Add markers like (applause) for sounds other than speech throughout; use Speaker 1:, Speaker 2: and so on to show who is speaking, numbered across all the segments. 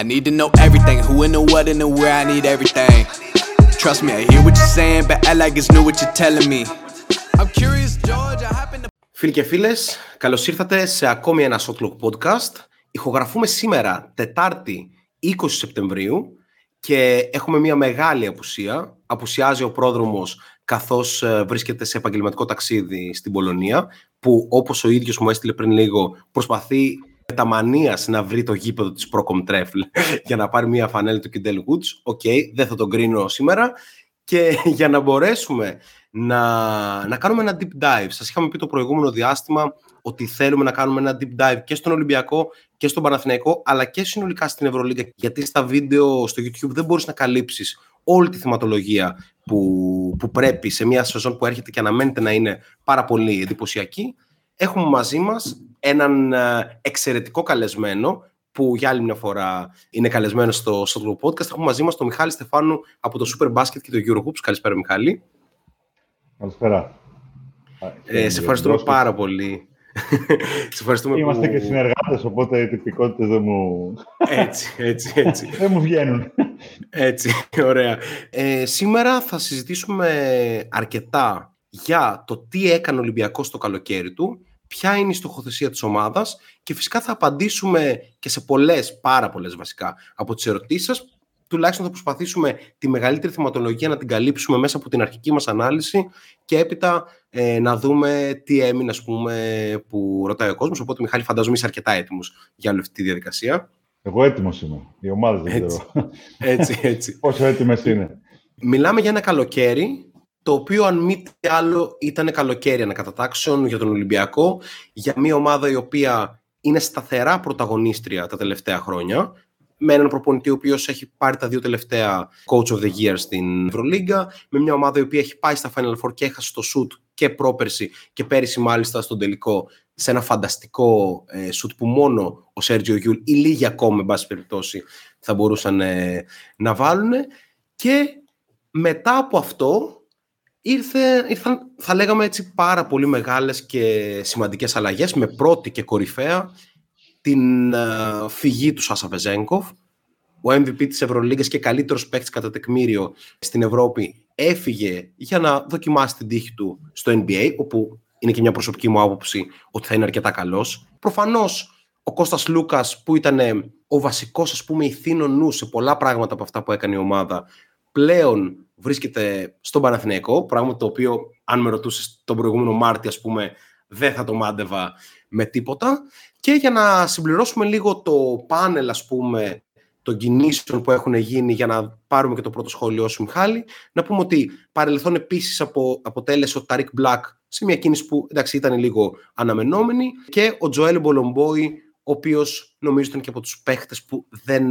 Speaker 1: I need to know everything, who and the what and the where I need everything. Trust me, I hear what you're saying, but I like it's new what you're telling me. I'm curious, George, I happen to...
Speaker 2: Φίλοι και φίλες, καλώς ήρθατε σε ακόμη ένα Shotlock Podcast. Ηχογραφούμε σήμερα, Τετάρτη 20 Σεπτεμβρίου και έχουμε μια μεγάλη απουσία. Απουσιάζει ο πρόδρομος καθώς ε, βρίσκεται σε επαγγελματικό ταξίδι στην Πολωνία που όπως ο ίδιος μου έστειλε πριν λίγο προσπαθεί με μετά μανίας να βρει το γήπεδο της Prokom Trefl (laughs) για να πάρει μια φανέλα του Qyntel Woods. OK, okay, δεν θα τον κρίνω σήμερα. Και (laughs) για να μπορέσουμε να, να κάνουμε ένα deep dive. Σας είχαμε πει το προηγούμενο διάστημα ότι θέλουμε να κάνουμε ένα deep dive και στον Ολυμπιακό και στον Παναθηναϊκό, αλλά και συνολικά στην Ευρωλίγκα. Γιατί στα βίντεο στο YouTube δεν μπορείς να καλύψεις όλη τη θεματολογία που, που πρέπει σε μια σεζόν που έρχεται και αναμένεται να είναι πάρα πολύ εντυπωσιακή. Έχουμε μαζί μας έναν ε, εξαιρετικό καλεσμένο που για άλλη μια φορά είναι καλεσμένος στο στο Podcast. Έχουμε μαζί μας τον Μιχάλη Στεφάνου από το Super Basket και το Eurohoops. Καλησπέρα Μιχάλη.
Speaker 3: Καλησπέρα.
Speaker 2: Ε, σε ευχαριστούμε πάρα πολύ. (laughs)
Speaker 3: σε ευχαριστούμε Είμαστε που... και συνεργάτες, οπότε οι τυπικότητες δεν μου...
Speaker 2: έτσι, έτσι, έτσι. (laughs)
Speaker 3: δεν μου βγαίνουν.
Speaker 2: έτσι, ωραία. Ε, σήμερα θα συζητήσουμε αρκετά για το τι έκανε ο Ολυμπιακός το καλοκαίρι του, ποια είναι η στοχοθεσία της ομάδας και φυσικά θα απαντήσουμε και σε πολλές, πάρα πολλές βασικά, από τις ερωτήσεις σας. Τουλάχιστον θα προσπαθήσουμε τη μεγαλύτερη θεματολογία να την καλύψουμε μέσα από την αρχική μας ανάλυση και έπειτα ε, να δούμε τι έμεινε, ας πούμε, που ρωτάει ο κόσμος. Οπότε, Μιχάλη, φαντάζομαι είσαι αρκετά έτοιμος για όλη αυτή τη διαδικασία.
Speaker 3: Εγώ έτοιμος είμαι. Οι ομάδες δεν
Speaker 2: έτσι, ξέρω. Έτσι, έτσι. (laughs)
Speaker 3: Πόσο έτοιμες είναι.
Speaker 2: Μιλάμε για ένα καλοκαίρι το οποίο αν μη τι άλλο ήταν καλοκαίρι ανακατατάξεων για τον Ολυμπιακό, για μια ομάδα η οποία είναι σταθερά πρωταγωνίστρια τα τελευταία χρόνια, με έναν προπονητή ο οποίος έχει πάρει τα δύο τελευταία Coach of the Year στην Ευρωλίγκα, με μια ομάδα η οποία έχει πάει στα Final Four και έχασε το shoot και πρόπερση και πέρυσι μάλιστα στον τελικό σε ένα φανταστικό ε, σουτ που μόνο ο Σέρχιο Γιουλ ή λίγοι ακόμα, εν πάση περιπτώσει, θα μπορούσαν ε, να βάλουν. Και μετά από αυτό, ήρθε, ήρθαν, θα λέγαμε έτσι, πάρα πολύ μεγάλες και σημαντικές αλλαγές, με πρώτη και κορυφαία την ε, φυγή του Σάσα Βεζένκοφ, ο MVP της Ευρωλίγκας και καλύτερος παίκτης κατά τεκμήριο στην Ευρώπη, έφυγε για να δοκιμάσει την τύχη του στο NBA, όπου είναι και μια προσωπική μου άποψη ότι θα είναι αρκετά καλός. Προφανώς ο Κώστας Σλούκας που ήταν ο βασικός ας πούμε ηθήνο νου σε πολλά πράγματα από αυτά που έκανε η ομάδα πλέον βρίσκεται στον Παναθηναϊκό, πράγμα το οποίο αν με ρωτούσες τον προηγούμενο Μάρτιο ας πούμε δεν θα το μάντευα με τίποτα. Και για να συμπληρώσουμε λίγο το πάνελ ας πούμε των κινήσεων που έχουν γίνει για να πάρουμε και το πρώτο σχόλιο σου Μιχάλη να πούμε ότι παρελθόν επίσης απο, αποτέλεσε ο Ταρικ Μπλακ σε μια κίνηση που εντάξει ήταν λίγο αναμενόμενη και ο Τζοέλ Μπολομπόη ο οποίος νομίζω ήταν και από τους παίχτες που δεν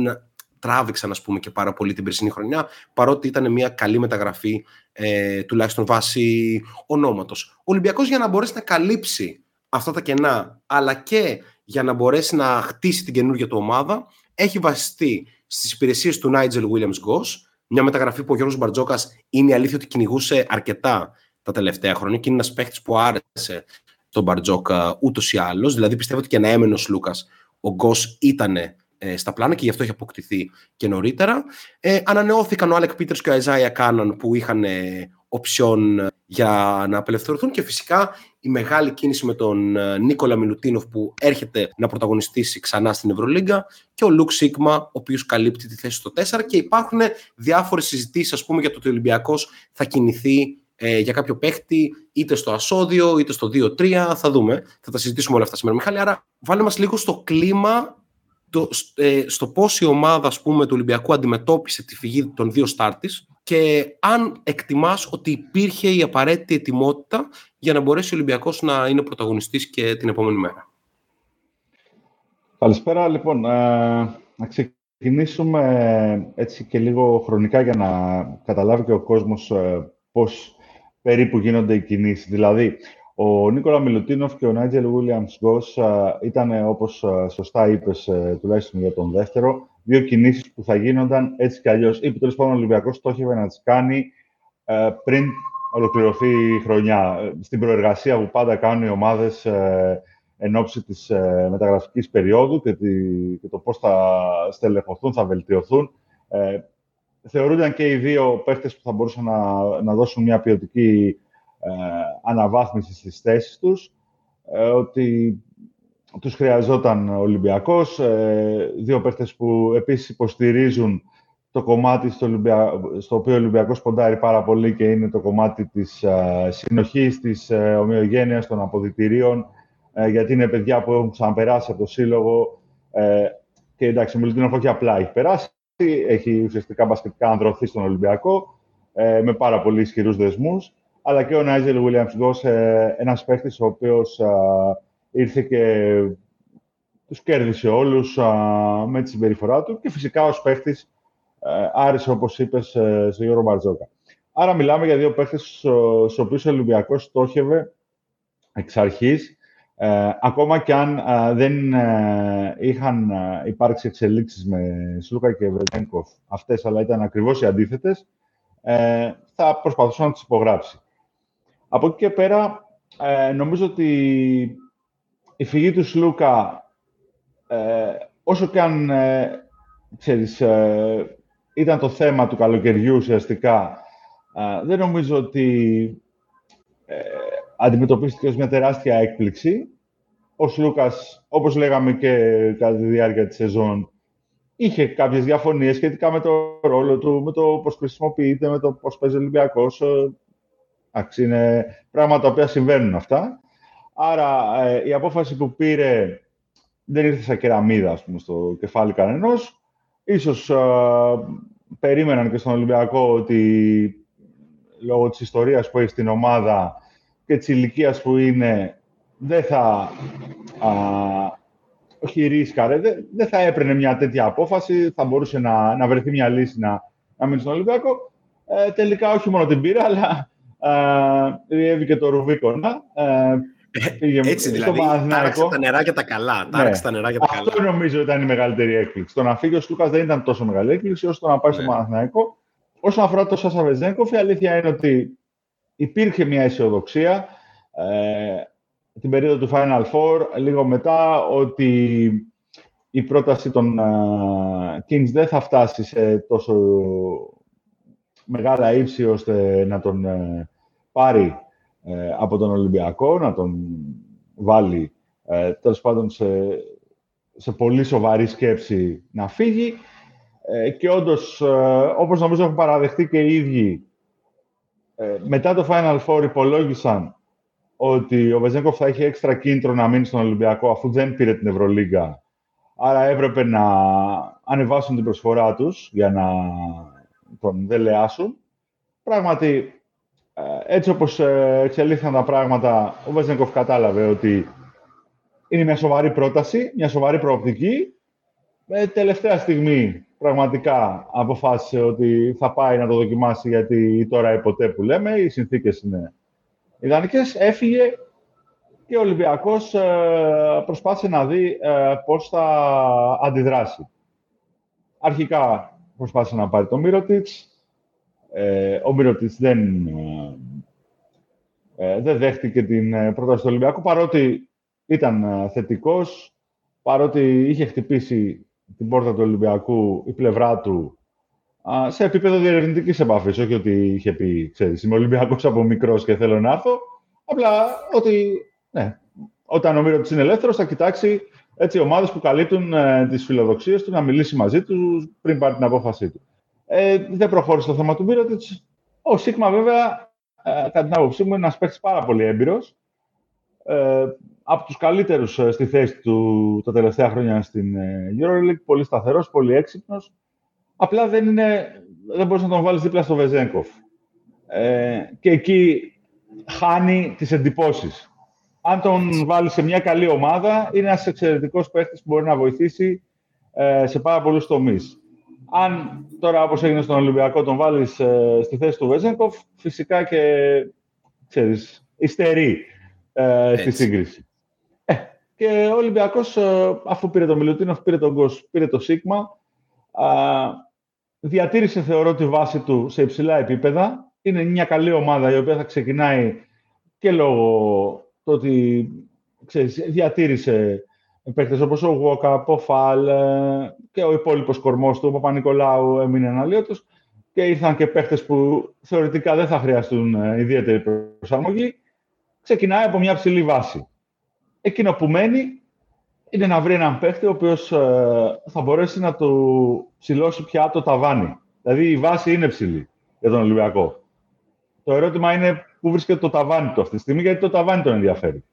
Speaker 2: τράβηξαν ας πούμε και πάρα πολύ την περσινή χρονιά παρότι ήταν μια καλή μεταγραφή ε, τουλάχιστον βάσει ονόματος. Ο Ολυμπιακός για να μπορέσει να καλύψει αυτά τα κενά αλλά και για να μπορέσει να χτίσει την καινούργια του ομάδα έχει βασιστεί στις υπηρεσίες του Nigel Williams Goss μια μεταγραφή που ο Γιώργος Μπαρτζόκας είναι η αλήθεια ότι κυνηγούσε αρκετά τα τελευταία χρόνια και είναι ένας παίχτης που άρεσε τον Μπαρτζόκα ούτως ή άλλως δηλαδή πιστεύω ότι και να έμενε ο Λούκας ο Γκος ήταν ε, στα πλάνα και γι' αυτό έχει αποκτηθεί και νωρίτερα. Ε, ανανεώθηκαν ο Άλεκ Πίτερς και ο Αιζάια Κάναν που είχαν ε, οψιόν για να απελευθερωθούν και φυσικά η μεγάλη κίνηση με τον ε, Νίκολα Μιλουτίνοφ που έρχεται να πρωταγωνιστήσει ξανά στην Ευρωλίγκα και ο Λουκ Σίγμα ο οποίος καλύπτει τη θέση στο 4 και υπάρχουν διάφορες συζητήσεις ας πούμε για το ότι ο Ολυμπιακός θα κινηθεί ε, για κάποιο παίχτη είτε στο ασώδιο είτε στο 2-3 θα δούμε, θα τα συζητήσουμε όλα αυτά σήμερα Μιχάλη. Άρα βάλε μας λίγο στο κλίμα το, ε, στο πώς η ομάδα ας πούμε, του Ολυμπιακού αντιμετώπισε τη φυγή των δύο στάρτης και αν εκτιμάς ότι υπήρχε η απαραίτητη ετοιμότητα για να μπορέσει ο Ολυμπιακός να είναι πρωταγωνιστής και την επόμενη μέρα.
Speaker 3: Καλησπέρα. Λοιπόν, ε, να ξεκινήσουμε έτσι και λίγο χρονικά για να καταλάβει και ο κόσμος ε, πώς περίπου γίνονται οι κινήσεις. Δηλαδή, ο Νίκολα Μιλουτίνοφ και ο Νάιτζελ Βίλιαμς Γκος ήταν, όπως σωστά είπες, ε, τουλάχιστον για τον δεύτερο, δύο κινήσεις που θα γίνονταν έτσι κι αλλιώς. Ή που τέλος πάντων ο Ολυμπιακός στόχευε να τις κάνει ε, πριν ολοκληρωθεί η χρονιά. Στην προεργασία που πάντα κάνουν οι ομάδες ε,
Speaker 4: εν ώψη της ε, μεταγραφικής περίοδου και, τη, και το πώς θα στελεχωθούν, θα βελτιωθούν. Ε, θεωρούνταν και οι δύο παίχτες που θα μπορούσαν να, να δώσουν μια ποιοτική ε, αναβάθμισης στις θέσεις τους, ε, ότι τους χρειαζόταν ο Ολυμπιακός, ε, δύο παίχτες που επίσης υποστηρίζουν το κομμάτι στο, στο οποίο ο Ολυμπιακός ποντάρει πάρα πολύ και είναι το κομμάτι της ε, συνοχής, της ε, ομοιογένειας των αποδητηρίων, ε, γιατί είναι παιδιά που έχουν ξαναπεράσει από το σύλλογο ε, και εντάξει, ο Μιλουτίνοφ όχι απλά έχει περάσει, έχει ουσιαστικά μπασκετικά ανδρωθεί στον Ολυμπιακό ε, με πάρα πολύ ισχυρούς δεσμούς, αλλά και ο Νάιζελ Williams Γκος, ε, ένας παίχτης ο οποίος ήρθε και τους κέρδισε όλους με τη συμπεριφορά του και φυσικά ως παίχτης ε, άρεσε, όπως είπες, ε, σε Γιώργο Μπαρτζόκα. Άρα μιλάμε για δύο παίχτες στους οποίους ο Ολυμπιακός στόχευε εξ αρχής, ε, ακόμα και αν δεν είχαν υπάρξει εξελίξεις με Σλούκα και Βρετένκοφ αυτές, αλλά ήταν ακριβώς οι αντίθετες, θα προσπαθούσαν να τις υπογράψει. Από εκεί και πέρα, νομίζω ότι η φυγή του Σλούκα, όσο και αν ξέρεις, ήταν το θέμα του καλοκαιριού ουσιαστικά. δεν νομίζω ότι ε, αντιμετωπίστηκε ως μια τεράστια έκπληξη. Ο Σλούκας, όπως λέγαμε και κατά τη διάρκεια της σεζόν, είχε κάποιες διαφωνίες σχετικά με το ρόλο του, με το πώς χρησιμοποιείται, με το πώς παίζει ο Ολυμπιακός. Εντάξει, είναι πράγματα τα οποία συμβαίνουν αυτά. Άρα ε, η απόφαση που πήρε δεν ήρθε σαν κεραμίδα στο κεφάλι κανενός. Ίσως περίμεναν και στον Ολυμπιακό ότι λόγω της ιστορίας που έχει στην ομάδα και της ηλικίας που είναι, δεν θα... Α, όχι ρίσκαρε, δεν, δεν θα έπαιρνε μια τέτοια απόφαση, θα μπορούσε να, να βρεθεί μια λύση να, να μείνει στον Ολυμπιακό. Ε, τελικά όχι μόνο την πήρα, αλλά ε, και το Ρουβίκονα. Ε,
Speaker 2: έτσι δηλαδή, τάραξε τα νερά και τα καλά. Ναι. Τάραξε τα νερά και τα
Speaker 4: Αυτό καλά. νομίζω ήταν η μεγαλύτερη έκπληξη. Το να φύγει ο Λούκα δεν ήταν τόσο μεγάλη έκπληξη όσο το να πάει ναι. στο Παναθηναϊκό. Όσον αφορά το Σάσα Βεζέγκοφ, η αλήθεια είναι ότι υπήρχε μια αισιοδοξία ε, την περίοδο του Final Four, λίγο μετά, ότι η πρόταση των uh, Kings δεν θα φτάσει σε τόσο μεγάλα ύψη ώστε να τον uh, πάρει ε, από τον Ολυμπιακό, να τον βάλει ε, τέλος πάντων σε, σε πολύ σοβαρή σκέψη να φύγει. Ε, και όντως, ε, όπως νομίζω έχουν παραδεχτεί και οι ίδιοι, ε, μετά το Final Four υπολόγισαν ότι ο Βεζέγκοφ θα είχε έξτρα κίνητρο να μείνει στον Ολυμπιακό αφού δεν πήρε την Ευρωλίγκα. Άρα έπρεπε να ανεβάσουν την προσφορά τους για να τον δελεάσουν. Πράγματι, ε, έτσι όπως ε, εξελίχθηκαν τα πράγματα, ο Βεζενκοφ κατάλαβε ότι είναι μια σοβαρή πρόταση, μια σοβαρή προοπτική. Ε, τελευταία στιγμή πραγματικά αποφάσισε ότι θα πάει να το δοκιμάσει γιατί τώρα ή ποτέ που λέμε, οι συνθήκες είναι ιδανικές. Έφυγε και ο Ολυμπιακός προσπάθησε να δει πώς θα αντιδράσει. Αρχικά προσπάθησε να πάρει το Μύρωτιτς, ε, ο Μυρωτής δεν, ε, ε, δεν δέχτηκε την ε, πρόταση του Ολυμπιακού, παρότι ήταν θετικός, παρότι είχε χτυπήσει την πόρτα του Ολυμπιακού η πλευρά του σε επίπεδο διερευνητικής επαφής. Όχι ότι είχε πει, ξέρεις, είμαι Ολυμπιακός από μικρός και θέλω να έρθω. Απλά ότι ναι, όταν ο Μύρωτης είναι ελεύθερος, θα κοιτάξει έτσι, ομάδες που καλύπτουν ε, τις φιλοδοξίες του να μιλήσει μαζί τους πριν πάρει την απόφασή του. Ε, δεν προχώρησε το θέμα του Μύρωτιτς. Ο Σίγμα, βέβαια, ε, κατά την άποψή μου, είναι ένας παίκτης πάρα πολύ έμπειρος. Ε, από τους καλύτερους ε, στη θέση του τα τελευταία χρόνια στην ε, EuroLeague. Πολύ σταθερός, πολύ έξυπνος. Απλά δεν, είναι, δεν μπορείς να τον βάλεις δίπλα στο Βεζέγκοφ. Ε, και εκεί χάνει τις εντυπώσεις. Αν τον βάλεις σε μια καλή ομάδα, είναι ένας εξαιρετικός παίκτης που μπορεί να βοηθήσει ε, σε πάρα πολλούς τομείς αν τώρα, όπως έγινε στον Ολυμπιακό, τον βάλεις ε, στη θέση του Βέζενκοφ, φυσικά και, ξέρεις, υστερεί ε, στη σύγκριση. Ε, και ο Ολυμπιακός, ε, αφού πήρε τον Μιλουτίνοφ, πήρε τον Γκος, πήρε το Σίγμα, διατήρησε, θεωρώ, τη βάση του σε υψηλά επίπεδα. Είναι μια καλή ομάδα η οποία θα ξεκινάει και λόγω του ότι ξέρεις, διατήρησε παίκτες όπως ο Γουόκα, ο Φαλ ε, και ο υπόλοιπος κορμός του, ο Παπα-Νικολάου έμεινε αναλύωτος και ήρθαν και παίκτες που θεωρητικά δεν θα χρειαστούν ε, ιδιαίτερη προσαρμογή. Ξεκινάει από μια ψηλή βάση. Εκείνο που μένει είναι να βρει έναν παίκτη ο οποίος ε, θα μπορέσει να του ψηλώσει πια το ταβάνι. Δηλαδή η βάση είναι ψηλή για τον Ολυμπιακό. Το ερώτημα είναι πού βρίσκεται το ταβάνι του αυτή τη στιγμή, γιατί το ταβάνι τον ενδιαφέρει.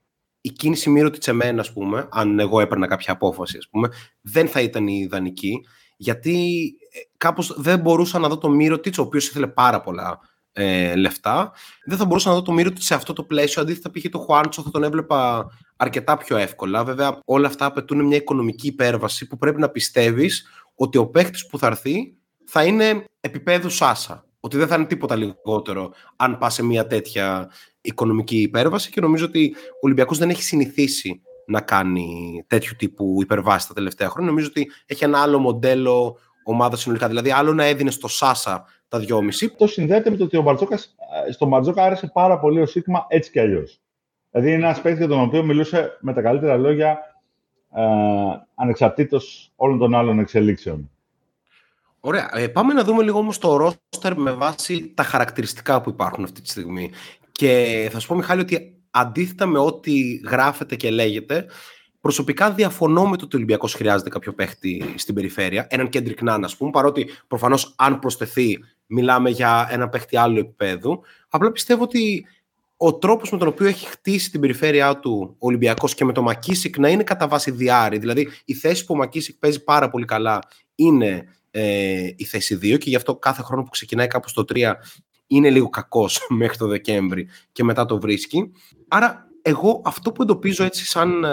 Speaker 2: Η κίνηση Μύρο Τσεμένα, ας πούμε, αν εγώ έπαιρνα κάποια απόφαση, ας πούμε, δεν θα ήταν η ιδανική, γιατί ε, κάπως δεν μπορούσα να δω το Μύρο ο οποίος ήθελε πάρα πολλά ε, λεφτά. Δεν θα μπορούσα να δω το Μύρο σε αυτό το πλαίσιο. Αντίθετα, πήγε το Χουάντσο, θα τον έβλεπα αρκετά πιο εύκολα. Βέβαια, όλα αυτά απαιτούν μια οικονομική υπέρβαση που πρέπει να πιστεύεις ότι ο παίχτη που θα έρθει θα είναι επίπεδου Σάσα. Ότι δεν θα είναι τίποτα λιγότερο αν πας σε μια τέτοια οικονομική υπέρβαση και νομίζω ότι ο Ολυμπιακός δεν έχει συνηθίσει να κάνει τέτοιου τύπου υπερβάσει τα τελευταία χρόνια. Νομίζω ότι έχει ένα άλλο μοντέλο ομάδα συνολικά. Δηλαδή, άλλο να έδινε στο Σάσα τα δυόμιση.
Speaker 4: Το συνδέεται με το ότι ο Μπαρτζόκας, στον Μπαρτζόκα άρεσε πάρα πολύ ο Σίγμα έτσι κι αλλιώς. Δηλαδή, είναι ένας παίκτης για τον οποίο μιλούσε με τα καλύτερα λόγια ε, ανεξαρτήτως όλων των άλλων εξελίξεων.
Speaker 2: Ωραία. Ε, πάμε να δούμε λίγο όμως το ρόστερ με βάση τα χαρακτηριστικά που υπάρχουν αυτή τη στιγμή. Και θα σου πω, Μιχάλη, ότι αντίθετα με ό,τι γράφεται και λέγεται, προσωπικά διαφωνώ με το ότι ο Ολυμπιακός χρειάζεται κάποιο παίχτη στην περιφέρεια. Έναν Κέντρικ Νάν, ας πούμε, παρότι προφανώς αν προσθεθεί μιλάμε για ένα παίχτη άλλου επίπεδου. Απλά πιστεύω ότι ο τρόπος με τον οποίο έχει χτίσει την περιφέρειά του ο Ολυμπιακός και με το Μακίσικ να είναι κατά βάση διάρρη. Δηλαδή η θέση που ο Μακίσικ παίζει πάρα πολύ καλά είναι ε, η θέση 2 και γι' αυτό κάθε χρόνο που ξεκινάει κάπου στο 3 είναι λίγο κακός (laughs) μέχρι το Δεκέμβρη και μετά το βρίσκει. Άρα εγώ αυτό που εντοπίζω έτσι σαν ε,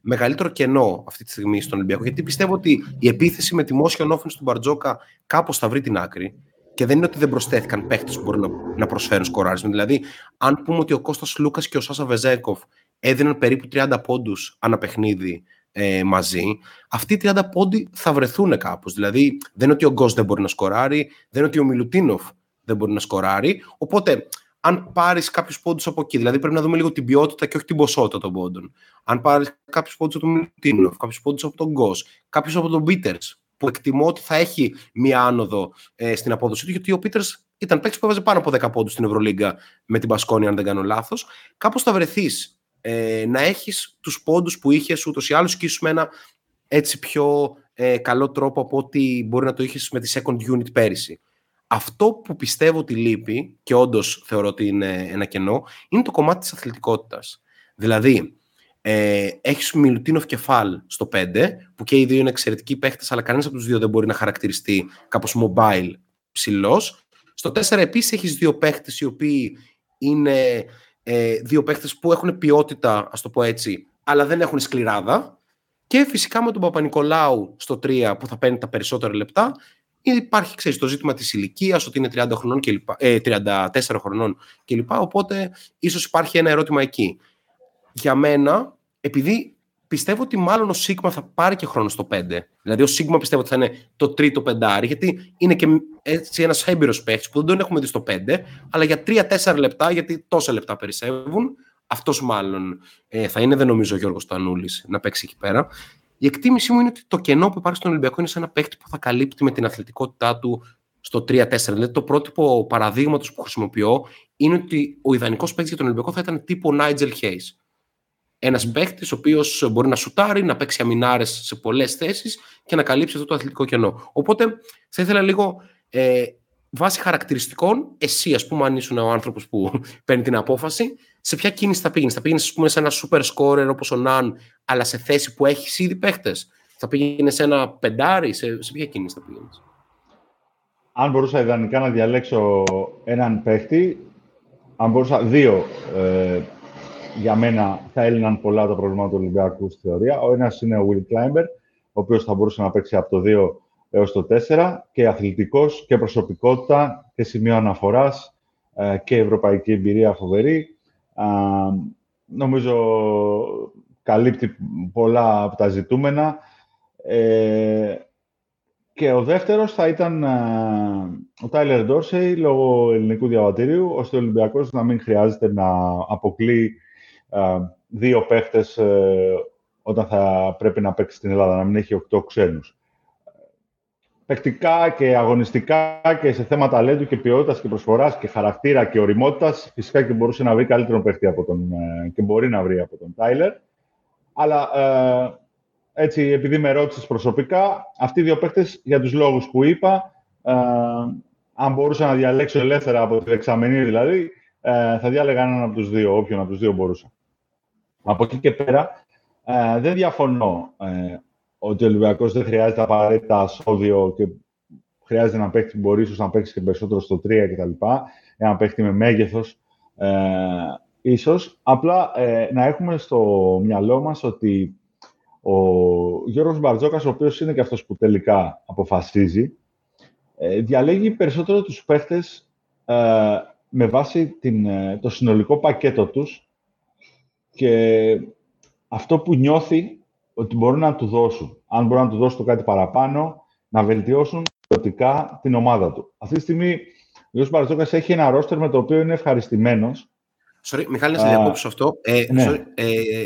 Speaker 2: μεγαλύτερο κενό αυτή τη στιγμή στον Ολυμπιακό, γιατί πιστεύω ότι η επίθεση με τη Motion Offense του Μπαρτζόκα κάπως θα βρει την άκρη και δεν είναι ότι δεν προσθέθηκαν παίχτε που μπορούν να, να προσφέρουν σκοράρισμα. Δηλαδή, αν πούμε ότι ο Κώστας Λούκας και ο Σάσα Βεζέκοφ έδιναν περίπου 30 πόντους ανά παιχνίδι ε, μαζί, αυτοί οι 30 πόντοι θα βρεθούν κάπως. Δηλαδή, δεν είναι ότι ο Γκος δεν μπορεί να σκοράρει, δεν είναι ότι ο Μιλουτίνοφ δεν μπορεί να σκοράρει. Οπότε, αν πάρεις κάποιους πόντους από εκεί, δηλαδή πρέπει να δούμε λίγο την ποιότητα και όχι την ποσότητα των πόντων. Αν πάρεις κάποιους πόντους από τον Μιλουτίνοφ, κάποιους πόντους από τον Γκος, κάποιους από τον Πίτερς, που εκτιμώ ότι θα έχει μία άνοδο ε, στην απόδοση του, γιατί ο Πίτερς ήταν παίκτης που έβαζε πάνω από 10 πόντους στην Ευρωλίγκα με την Πασκόνη, αν δεν κάνω λάθος. Κάπως θα βρεθείς ε, να έχεις τους πόντους που είχες ούτως ή άλλως και ίσως με ένα έτσι πιο ε, καλό τρόπο από ότι μπορεί να το είχες με τη second unit πέρυσι. Αυτό που πιστεύω ότι λείπει, και όντως θεωρώ ότι είναι ένα κενό, είναι το κομμάτι της αθλητικότητας. Δηλαδή, ε, έχεις Μιλουτίνοφ και Φαλ στο 5, που και οι δύο είναι εξαιρετικοί παίχτες, αλλά κανένας από τους δύο δεν μπορεί να χαρακτηριστεί κάπως mobile ψηλός. Στο 4 επίσης έχεις δύο παίχτες οι οποίοι είναι ε, δύο παίχτες που έχουν ποιότητα, ας το πω έτσι, αλλά δεν έχουν σκληράδα. Και φυσικά με τον Παπα-Νικολάου στο 3 που θα παίρνει τα περισσότερα λεπτά, υπάρχει ξέρεις, το ζήτημα της ηλικίας, ότι είναι 30 χρονών και λοιπά, ε, 34 χρονών κλπ. Οπότε ίσως υπάρχει ένα ερώτημα εκεί για μένα, επειδή πιστεύω ότι μάλλον ο Σίγμα θα πάρει και χρόνο στο 5. Δηλαδή, ο Σίγμα πιστεύω ότι θα είναι το τρίτο πεντάρι, γιατί είναι και έτσι ένας έμπειρος παίχτη που δεν τον έχουμε δει στο 5, αλλά για 3-4 λεπτά, γιατί τόσα λεπτά περισσεύουν, αυτός μάλλον ε, θα είναι, δεν νομίζω ο Γιώργος Τανούλης να παίξει εκεί πέρα. Η εκτίμησή μου είναι ότι το κενό που υπάρχει στον Ολυμπιακό είναι σε ένα παίχτη που θα καλύπτει με την αθλητικότητά του στο 3-4. Δηλαδή, το πρότυπο παραδείγματος που χρησιμοποιώ είναι ότι ο ιδανικός παίκτης για τον Ολυμπιακό θα ήταν τύπο Nigel Hayes. Ένας παίκτης ο οποίος μπορεί να σουτάρει, να παίξει αμυνάρε σε πολλές θέσεις και να καλύψει αυτό το αθλητικό κενό. Οπότε θα ήθελα λίγο ε, βάσει χαρακτηριστικών, εσύ, ας πούμε, αν ήσουν ο άνθρωπος που (laughs) παίρνει την απόφαση, σε ποια κίνηση θα πήγαινες; Θα πήγαινες, ας πούμε, σε ένα super scorer όπως ο Ναν, αλλά σε θέση που έχεις ήδη παίχτες; Θα πήγαινες σε ένα πεντάρι, σε, σε ποια κίνηση θα πήγαινες;
Speaker 4: Αν μπορούσα ιδανικά να διαλέξω έναν παίχτη, αν μπορούσα δύο ε, για μένα θα έλυναν πολλά τα προβλήματα του Ολυμπιακού στη θεωρία. Ο ένας είναι ο Will Climber, ο οποίος θα μπορούσε να παίξει από το 2 έως το 4 και αθλητικός και προσωπικότητα και σημείο αναφοράς ε, και ευρωπαϊκή εμπειρία φοβερή. Νομίζω καλύπτει πολλά από τα ζητούμενα. Ε, και ο δεύτερος θα ήταν ε, ο Τάιλερ Ντόρσεϊ λόγω ελληνικού διαβατήριου, ώστε ο Ολυμπιακός να μην χρειάζεται να αποκλεί δύο παίχτες ε, όταν θα πρέπει να παίξει στην Ελλάδα, να μην έχει οκτώ ξένους. Παικτικά και αγωνιστικά και σε θέματα ταλέντου και ποιότητας και προσφοράς και χαρακτήρα και οριμότητας, φυσικά και μπορούσε να βρει καλύτερο παίχτη από τον, ε, και μπορεί να βρει από τον Τάιλερ. Αλλά ε, έτσι, επειδή με ρώτησες προσωπικά, αυτοί οι δύο παίχτες για τους λόγους που είπα, ε, αν μπορούσα να διαλέξω ελεύθερα από τη δεξαμενή δηλαδή, ε, θα διάλεγα έναν από τους δύο, όποιον από τους δύο μπορούσα. Από εκεί και πέρα, ε, δεν διαφωνώ ε, ότι ο Ολυμπιακός δεν χρειάζεται απαραίτητα ασώδιο και χρειάζεται να παίξει, μπορεί ίσως να παίξει και περισσότερο στο 3 κτλ. Ένα παίχτη με μέγεθος. Ε, ίσως. Απλά ε, να έχουμε στο μυαλό μας ότι ο Γιώργος Μπαρτζόκας, ο οποίος είναι και αυτός που τελικά αποφασίζει, ε, διαλέγει περισσότερο τους παίχτες ε, με βάση την, ε, το συνολικό πακέτο τους και αυτό που νιώθει ότι μπορούν να του δώσουν. Αν μπορούν να του δώσουν το κάτι παραπάνω, να βελτιώσουν ποιοτικά την ομάδα του. Αυτή τη στιγμή ο Γιώργος Μπαρτζόκας έχει ένα ρόστερ με το οποίο είναι ευχαριστημένος.
Speaker 2: Sorry, Μιχάλη, να σε διακόψω αυτό. Ε,
Speaker 4: ναι.
Speaker 2: sorry, ε,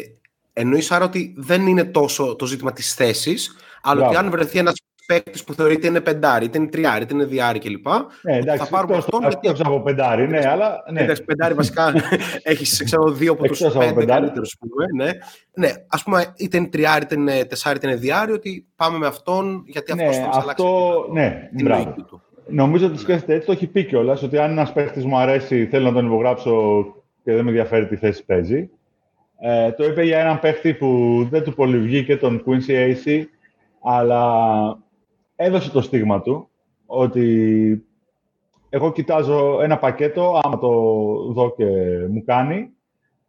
Speaker 2: εννοείς άρα ότι δεν είναι τόσο το ζήτημα της θέσης, αλλά ότι αν βρεθεί ένας παίκτη που θεωρείται είναι πεντάρι, είτε είναι τριάρι, είτε είναι διάρι κλπ.
Speaker 4: Ναι, εντάξει,
Speaker 2: θα πάρουμε
Speaker 4: εκτός-
Speaker 2: αυτόν.
Speaker 4: εκτός από πεντάρι, ναι, αλλά... Ναι.
Speaker 2: Εντάξει, πεντάρι βασικά (laughs) έχεις ξέρω, δύο από τους
Speaker 4: Εκτός από
Speaker 2: πέντε
Speaker 4: πεντάρι.
Speaker 2: καλύτερους. Ναι. ναι, ας πούμε, είτε είναι τριάρι, είτε είναι τεσσάρι, είτε είναι διάρι, ότι πάμε με αυτόν γιατί αυτός
Speaker 4: Ναι,
Speaker 2: θα μας αλλάξει
Speaker 4: αυτό, ναι,
Speaker 2: την
Speaker 4: μπράβο.
Speaker 2: λογική του.
Speaker 4: Νομίζω ότι σκέφτεται έτσι, το έχει πει κιόλας, ότι αν ένας παίχτη μου αρέσει, θέλω να τον υπογράψω και δεν με ενδιαφέρει τι θέση παίζει. Ε, το είπε για έναν παίχτη που δεν του πολύ βγήκε τον Quincy AC, αλλά έδωσε το στίγμα του ότι εγώ κοιτάζω ένα πακέτο, άμα το δω και μου κάνει,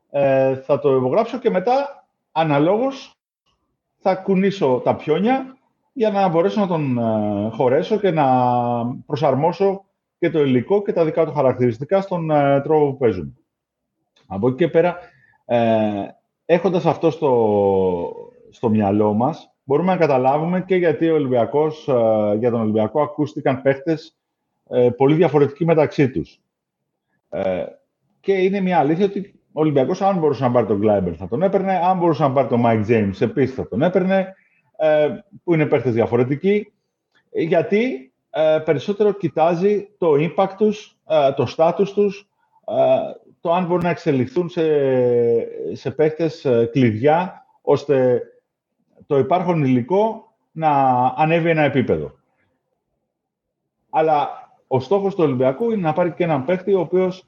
Speaker 4: ε, θα το υπογράψω και μετά, αναλόγως, θα κουνήσω τα πιόνια για να μπορέσω να τον ε, χωρέσω και να προσαρμόσω και το υλικό και τα δικά του χαρακτηριστικά στον ε, τρόπο που παίζουν. Από εκεί και πέρα, ε, έχοντας αυτό στο, στο μυαλό μας, μπορούμε να καταλάβουμε και γιατί ο Ολυμπιακός, ε, για τον Ολυμπιακό ακούστηκαν παίχτες ε, πολύ διαφορετικοί μεταξύ τους. Ε, και είναι μια αλήθεια ότι ο Ολυμπιακός, αν μπορούσε να πάρει τον Γκλάιμπερ, θα τον έπαιρνε. Αν μπορούσε να πάρει τον Mike James, επίσης θα τον έπαιρνε. Ε, που είναι παίχτες διαφορετικοί. Ε, Γιατί ε, περισσότερο κοιτάζει το impact τους, ε, το status τους, ε, το αν μπορούν να εξελιχθούν σε, σε παίχτες ε, κλειδιά, ώστε το υπάρχον υλικό να ανέβει ένα επίπεδο. Αλλά ο στόχος του Ολυμπιακού είναι να πάρει και έναν παίχτη ο οποίος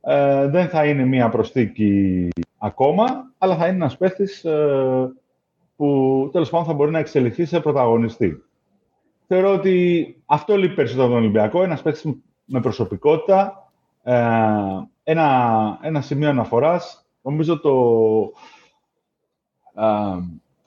Speaker 4: ε, δεν θα είναι μία προσθήκη ακόμα, αλλά θα είναι ένας παίχτης ε, που τέλος πάντων θα μπορεί να εξελιχθεί σε πρωταγωνιστή. Θεωρώ ότι αυτό λείπει περισσότερο από τον Ολυμπιακό, ένας παίχτης με προσωπικότητα, ε, ένα, ένα σημείο αναφοράς. Νομίζω το, ε,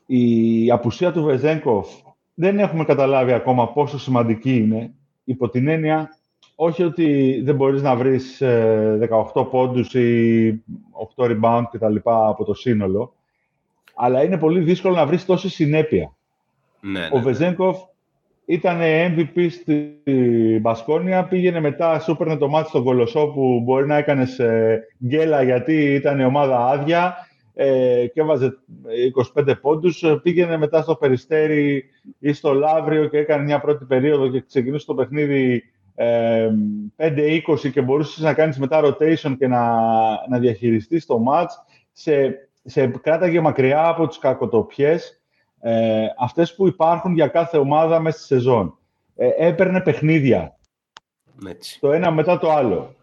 Speaker 4: η απουσία του Βεζέγκοφ δεν έχουμε καταλάβει ακόμα πόσο σημαντική είναι, υπό την έννοια όχι ότι δεν μπορείς να βρεις ε, 18 πόντους ή 8 rebound και τα λοιπά από το σύνολο, αλλά είναι πολύ δύσκολο να βρεις τόση συνέπεια.
Speaker 2: Ναι, ναι,
Speaker 4: Ο
Speaker 2: ναι.
Speaker 4: Βεζέγκοφ ήταν MVP στη Μπασκόνια, πήγαινε μετά, σου έπαιρνε το μάτι στον Κολοσσό που μπορεί να έκανες γκέλα γιατί ήταν η ομάδα άδεια ε, και έβαζε 25 πόντους. Ε, Πήγαινε μετά στο Περιστέρι ή στο Λαύριο και έκανε μια πρώτη περίοδο και ξεκινούσε το παιχνίδι ε, 5-20 και μπορούσες να κάνεις μετά rotation και να, να διαχειριστείς το match. Σε, σε κράταγε μακριά από τις κακοτοπιές ε, αυτές που υπάρχουν για κάθε ομάδα μέσα στη σεζόν. Ε, έπαιρνε παιχνίδια,
Speaker 2: Έτσι.
Speaker 4: το ένα μετά το άλλο.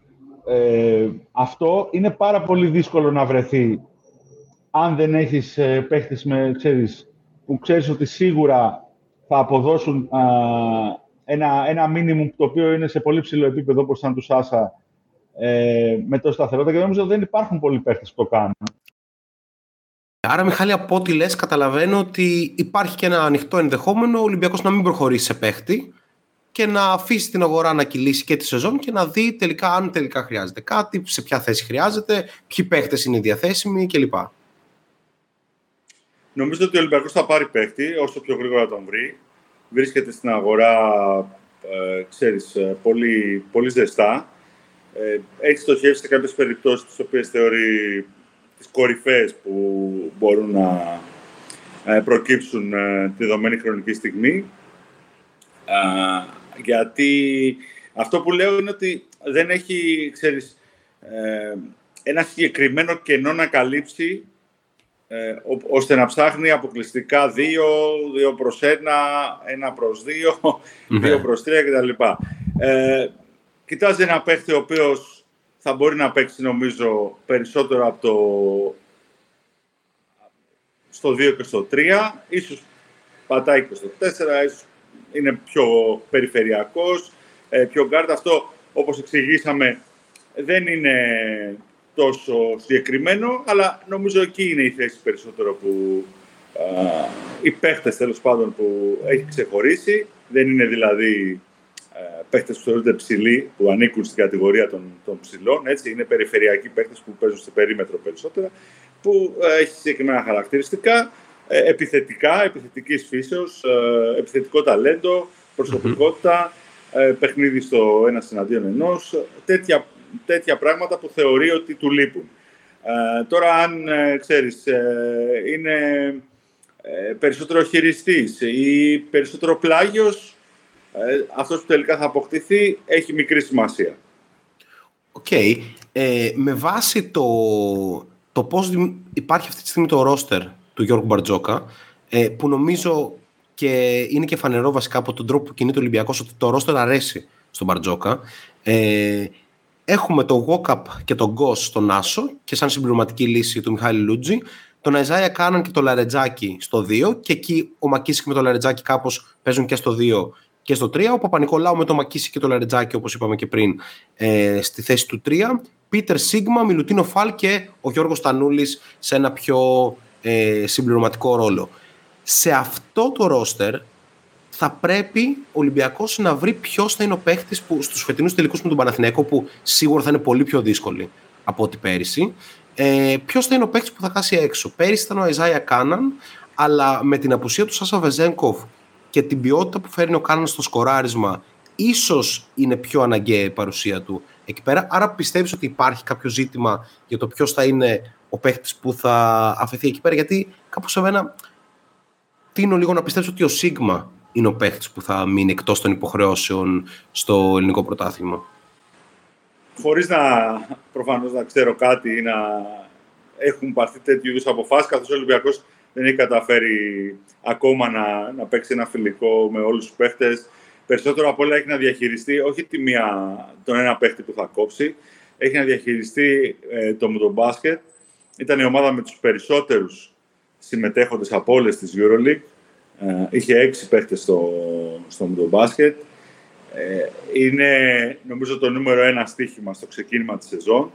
Speaker 4: Ε, αυτό είναι πάρα πολύ δύσκολο να βρεθεί αν δεν έχεις ε, παίχτες με, ξέρεις, που ξέρεις ότι σίγουρα θα αποδώσουν α, ένα, ένα minimum το οποίο είναι σε πολύ ψηλό επίπεδο όπως ήταν του Σάσα ε, με το σταθερότητα και νομίζω ότι δεν υπάρχουν πολλοί παίχτες που το κάνουν.
Speaker 2: Άρα, Μιχάλη, από ό,τι λες, καταλαβαίνω ότι υπάρχει και ένα ανοιχτό ενδεχόμενο ο Ολυμπιακός να μην προχωρήσει σε παίχτη και να αφήσει την αγορά να κυλήσει και τη σεζόν και να δει τελικά αν τελικά χρειάζεται κάτι, σε ποια θέση χρειάζεται, ποιοι παίχτες είναι διαθέσιμοι κλπ.
Speaker 5: Νομίζω ότι ο Ολυμπιακός θα πάρει παίχτη όσο πιο γρήγορα τον βρει. Βρίσκεται στην αγορά, ε, ξέρεις, ε, πολύ, πολύ ζεστά. Ε, έχει στοχεύσει σε κάποιες περιπτώσεις τις οποίες θεωρεί
Speaker 4: τις κορυφές που μπορούν να ε, προκύψουν ε, τη δεδομένη χρονική στιγμή. γιατί αυτό που λέω είναι ότι δεν έχει, ξέρεις, ε, ένα συγκεκριμένο κενό να καλύψει ε, ώστε να ψάχνει αποκλειστικά δύο, δύο προς ένα, ένα προς δύο, ναι. δύο προς τρία κτλ. Ε, κοιτάζει ένα παίχτη ο οποίος θα μπορεί να παίξει νομίζω περισσότερο από το στο 2 και στο 3, ίσως πατάει και στο 4, ίσως είναι πιο περιφερειακός, ε, πιο γκαρντ. Αυτό, όπως εξηγήσαμε, δεν είναι τόσο συγκεκριμένο, αλλά νομίζω εκεί είναι η θέση περισσότερο που α, οι παίχτες τέλος πάντων που έχει ξεχωρίσει. Δεν είναι δηλαδή ε, παίχτες που θεωρούνται ψηλοί, που ανήκουν στην κατηγορία των, των ψηλών, έτσι. Είναι περιφερειακοί παίχτες που παίζουν σε περίμετρο περισσότερα, που ε, έχει συγκεκριμένα χαρακτηριστικά, ε, επιθετικά, επιθετικής φύσεως, ε, επιθετικό ταλέντο, προσωπικότητα, ε, παιχνίδι στο ένα εναντίον ενός, τέτοια, τέτοια πράγματα που θεωρεί ότι του λείπουν. Ε, τώρα, αν ε, ξέρεις, είναι περισσότερο χειριστής ή περισσότερο πλάγιος, αυτός που τελικά θα αποκτηθεί έχει μικρή σημασία.
Speaker 2: Οκ. με βάση το, το πώς υπάρχει αυτή τη στιγμή το ρόστερ του Γιώργου Μπαρτζόκα, που νομίζω και είναι και φανερό βασικά από τον τρόπο που κινείται ο Ολυμπιακός ότι το ρόστερ αρέσει στον Μπαρτζόκα. Ε, έχουμε το Walkup και τον Γκος στον Άσο και σαν συμπληρωματική λύση του Μιχάλη Λούντζη, τον Αιζάια Κάναν και το Λαρετζάκι στο 2 και εκεί ο Μακίσικ με το Λαρετζάκι κάπως παίζουν και στο 2 και στο 3. Ο Παπανικολάου με το Μακίσικ και το Λαρετζάκι όπως είπαμε και πριν ε, στη θέση του 3. Πίτερ Σίγμα, Μιλουτίνο Φάλ και ο Γιώργος Τανούλης σε ένα πιο ε, συμπληρωματικό ρόλο σε αυτό το ρόστερ θα πρέπει ο Ολυμπιακός να βρει ποιος θα είναι ο παίχτης που στους φετινούς τελικούς με τον Παναθηναίκο, που σίγουρα θα είναι πολύ πιο δύσκολοι από ό,τι πέρυσι, ε, ποιος θα είναι ο παίχτης που θα χάσει έξω. Πέρυσι ήταν ο Εζάια Κάναν, αλλά με την απουσία του Σάσα Βεζέγκοφ και την ποιότητα που φέρνει ο Κάναν στο σκοράρισμα, ίσως είναι πιο αναγκαία η παρουσία του εκεί πέρα. Άρα πιστεύεις ότι υπάρχει κάποιο ζήτημα για το ποιος θα είναι ο παίχτης που θα αφαιθεί εκεί πέρα, γιατί κάπως σε μένα τίνω λίγο να πιστέψω ότι ο Σίγμα είναι ο παίχτης που θα μείνει εκτός των υποχρεώσεων στο ελληνικό πρωτάθλημα.
Speaker 4: Χωρίς να προφανώς να ξέρω κάτι ή να έχουν πάρθει τέτοιου είδους αποφάσεις, καθώς ο Ολυμπιακός δεν έχει καταφέρει ακόμα να, να παίξει ένα φιλικό με όλους τους παίχτες. Περισσότερο από όλα έχει να διαχειριστεί όχι τη μία, τον ένα παίχτη που θα κόψει, έχει να διαχειριστεί ε, το μπάσκετ. Ήταν η ομάδα με τους περισσότερους συμμετέχοντες από όλες τις EuroLeague. Ε, είχε έξι παίχτες στο, στο μπάσκετ. Ε, είναι, νομίζω, το νούμερο ένα στοίχημα στο ξεκίνημα της σεζόν.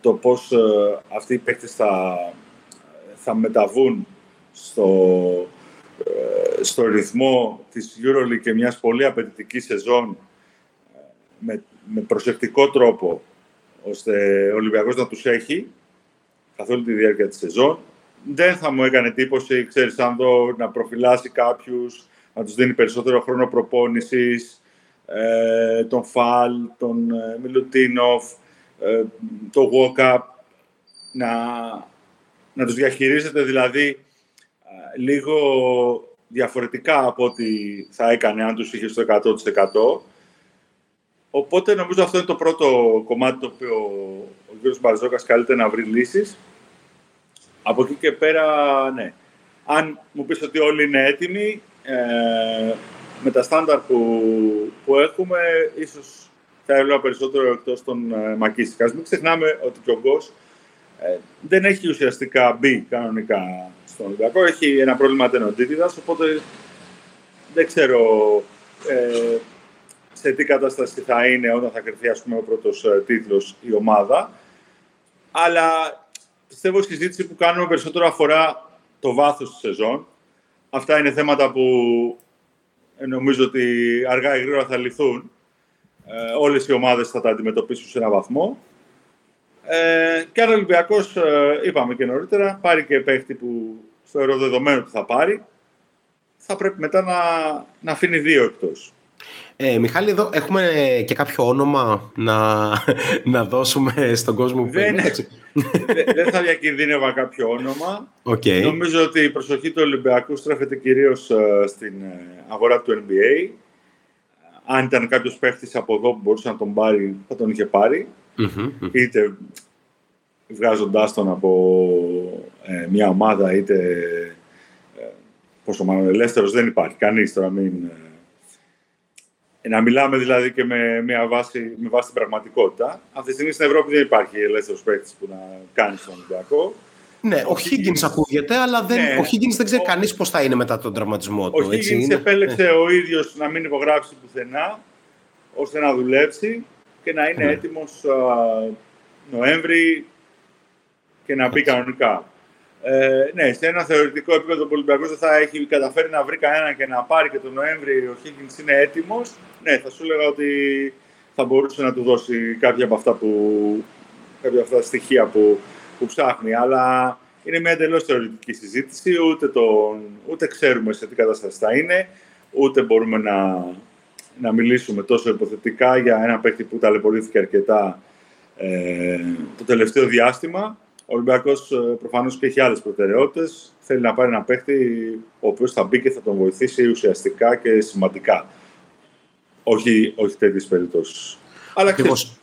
Speaker 4: Το πώς ε, αυτοί οι παίχτες θα, θα μεταβούν στο, στο ρυθμό της EuroLeague και μιας πολύ απαιτητικής σεζόν με, με προσεκτικό τρόπο ώστε ο Ολυμπιακός να τους έχει καθ' όλη τη διάρκεια της σεζόν δεν θα μου έκανε εντύπωση, ξέρεις, αν δω να προφυλάσει κάποιους, να τους δίνει περισσότερο χρόνο προπόνησης, ε, τον Φαλ, τον ε, Μιλουτίνοφ, ε, το Walkup, να, να τους διαχειρίζεται δηλαδή ε, λίγο διαφορετικά από ό,τι θα έκανε αν τους είχε στο 100%. Οπότε νομίζω αυτό είναι το πρώτο κομμάτι το οποίο ο κ. Μπαρζόκας καλείται να βρει λύσεις. Από εκεί και πέρα, ναι. Αν μου πεις ότι όλοι είναι έτοιμοι, ε, με τα στάνταρ που, που έχουμε, ίσως θα έβλεπα περισσότερο εκτός των ε, Μακίστικας. Μην ξεχνάμε ότι και ο Γκος ε, δεν έχει ουσιαστικά μπει κανονικά στον Ολυμπιακό. Έχει ένα πρόβλημα τενοντίτιδας, οπότε δεν ξέρω ε, σε τι κατάσταση θα είναι όταν θα κρυθεί ας πούμε, ο πρώτος ε, τίτλος η ομάδα. Αλλά πιστεύω η συζήτηση που κάνουμε περισσότερο αφορά το βάθος της σεζόν. Αυτά είναι θέματα που νομίζω ότι αργά ή γρήγορα θα λυθούν. Ε, όλες οι ομάδες θα τα αντιμετωπίσουν σε έναν βαθμό. Ε, και αν ο Ολυμπιακός, ε, είπαμε και νωρίτερα, πάρει και παίχτη που θεωρώ δεδομένο ότι θα πάρει, θα πρέπει μετά να, να αφήνει δύο εκτός.
Speaker 2: Ε, Μιχάλη, εδώ έχουμε και κάποιο όνομα να, (laughs) να δώσουμε στον κόσμο που
Speaker 4: δεν, δεν θα διακινδύνευα κάποιο όνομα.
Speaker 2: Okay.
Speaker 4: Νομίζω ότι η προσοχή του Ολυμπιακού στρέφεται κυρίως ε, στην ε, αγορά του NBA. Αν ήταν κάποιος παίχτης από εδώ που μπορούσε να τον πάρει, θα τον είχε Είτε βγάζοντάς τον από ε, μια ομάδα, είτε ε, πόσο μάλλον ελεύθερος δεν υπάρχει κανείς τώρα μην... Ε, να μιλάμε δηλαδή και με, μια βάση, με βάση την πραγματικότητα. Αυτή τη στιγμή στην Ευρώπη δεν υπάρχει ελεύθερος παίκτης που να κάνει στον Ολυμπιακό.
Speaker 2: Ναι, ο, ο Higgins ακούγεται, αλλά δεν, ναι, ο Higgins δεν ξέρει ο... κανείς πώς θα είναι μετά τον τραυματισμό του.
Speaker 4: Ο Higgins επέλεξε ναι. ο ίδιος να μην υπογράψει πουθενά, ώστε να δουλέψει και να είναι ναι. έτοιμος Νοέμβρη και να μπει κανονικά. Ε, ναι, σε ένα θεωρητικό επίπεδο ο Ολυμπιακός δεν θα έχει καταφέρει να βρει κανένα και να πάρει και τον Νοέμβρη ο Higgins είναι έτοιμος. Ναι, θα σου έλεγα ότι θα μπορούσε να του δώσει κάποια από αυτά, που, κάποια από αυτά τα στοιχεία που, που ψάχνει. Αλλά είναι μια εντελώς θεωρητική συζήτηση. Ούτε, τον, ούτε ξέρουμε σε τι κατάσταση θα είναι, ούτε μπορούμε να, να μιλήσουμε τόσο υποθετικά για ένα παίκτη που ταλαιπωρήθηκε αρκετά ε, το τελευταίο διάστημα. Ο Ολυμπιακός ε, προφανώς και έχει άλλες προτεραιότητες. Θέλει να πάρει ένα παίχτη ο οποίος θα μπει και θα τον βοηθήσει ουσιαστικά και σημαντικά. Όχι, όχι τέτοιες περιπτώσεις. Αλλά ξέρεις,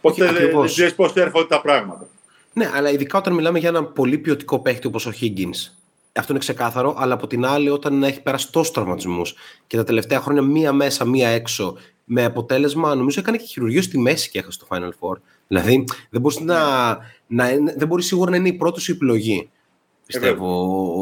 Speaker 4: Ποτέ δεν ξέρεις πώς έρχονται τα πράγματα.
Speaker 2: Ναι, αλλά ειδικά όταν μιλάμε για ένα πολύ ποιοτικό παίχτη όπως ο Higgins. Αυτό είναι ξεκάθαρο, αλλά από την άλλη, όταν έχει περάσει τόσους τραυματισμούς και τα τελευταία χρόνια μία μέσα, μία έξω, με αποτέλεσμα, νομίζω έκανε και χειρουργείο στη μέση και έχασε το Final Four. Δηλαδή, δεν μπορείς, να, να, δεν μπορείς σίγουρα να είναι η πρώτη σου επιλογή. Πιστεύω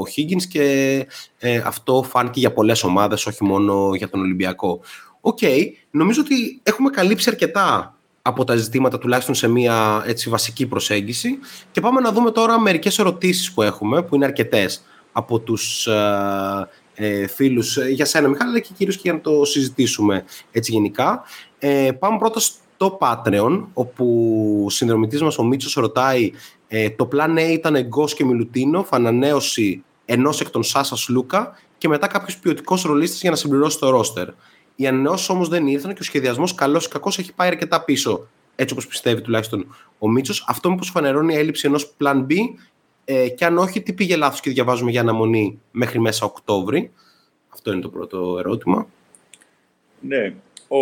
Speaker 2: ο Higgins και ε, αυτό φάνηκε για πολλές ομάδες, όχι μόνο για τον Ολυμπιακό. OK, okay, νομίζω ότι έχουμε καλύψει αρκετά από τα ζητήματα τουλάχιστον σε μια έτσι, βασική προσέγγιση και πάμε να δούμε τώρα μερικές ερωτήσεις που έχουμε, που είναι αρκετές από τους ε, ε, φίλους ε, για σένα Μιχάλη, αλλά και κυρίως και για να το συζητήσουμε έτσι γενικά. Ε, πάμε πρώτα στο Patreon, όπου συνδρομητής μας ο Μίτσος ρωτάει ε, το πλάν A ήταν Εγκός και Μιλουτίνο, ανανέωση ενός εκ των Σάσας Λούκα και μετά κάποιος ποιοτικός ρολίστης για να συμπληρώσει το ρόστερ. Οι ανανεώσεις όμως δεν ήρθαν και ο σχεδιασμός καλός ή κακός έχει πάει αρκετά πίσω. Έτσι όπως πιστεύει τουλάχιστον ο Μίτσος. Αυτό μήπως φανερώνει η έλλειψη ενός πλάν B ε, και αν όχι, τι πήγε λάθος και διαβάζουμε για αναμονή μέχρι μέσα Οκτώβρη. Αυτό είναι το πρώτο ερώτημα.
Speaker 4: Ναι. Ο,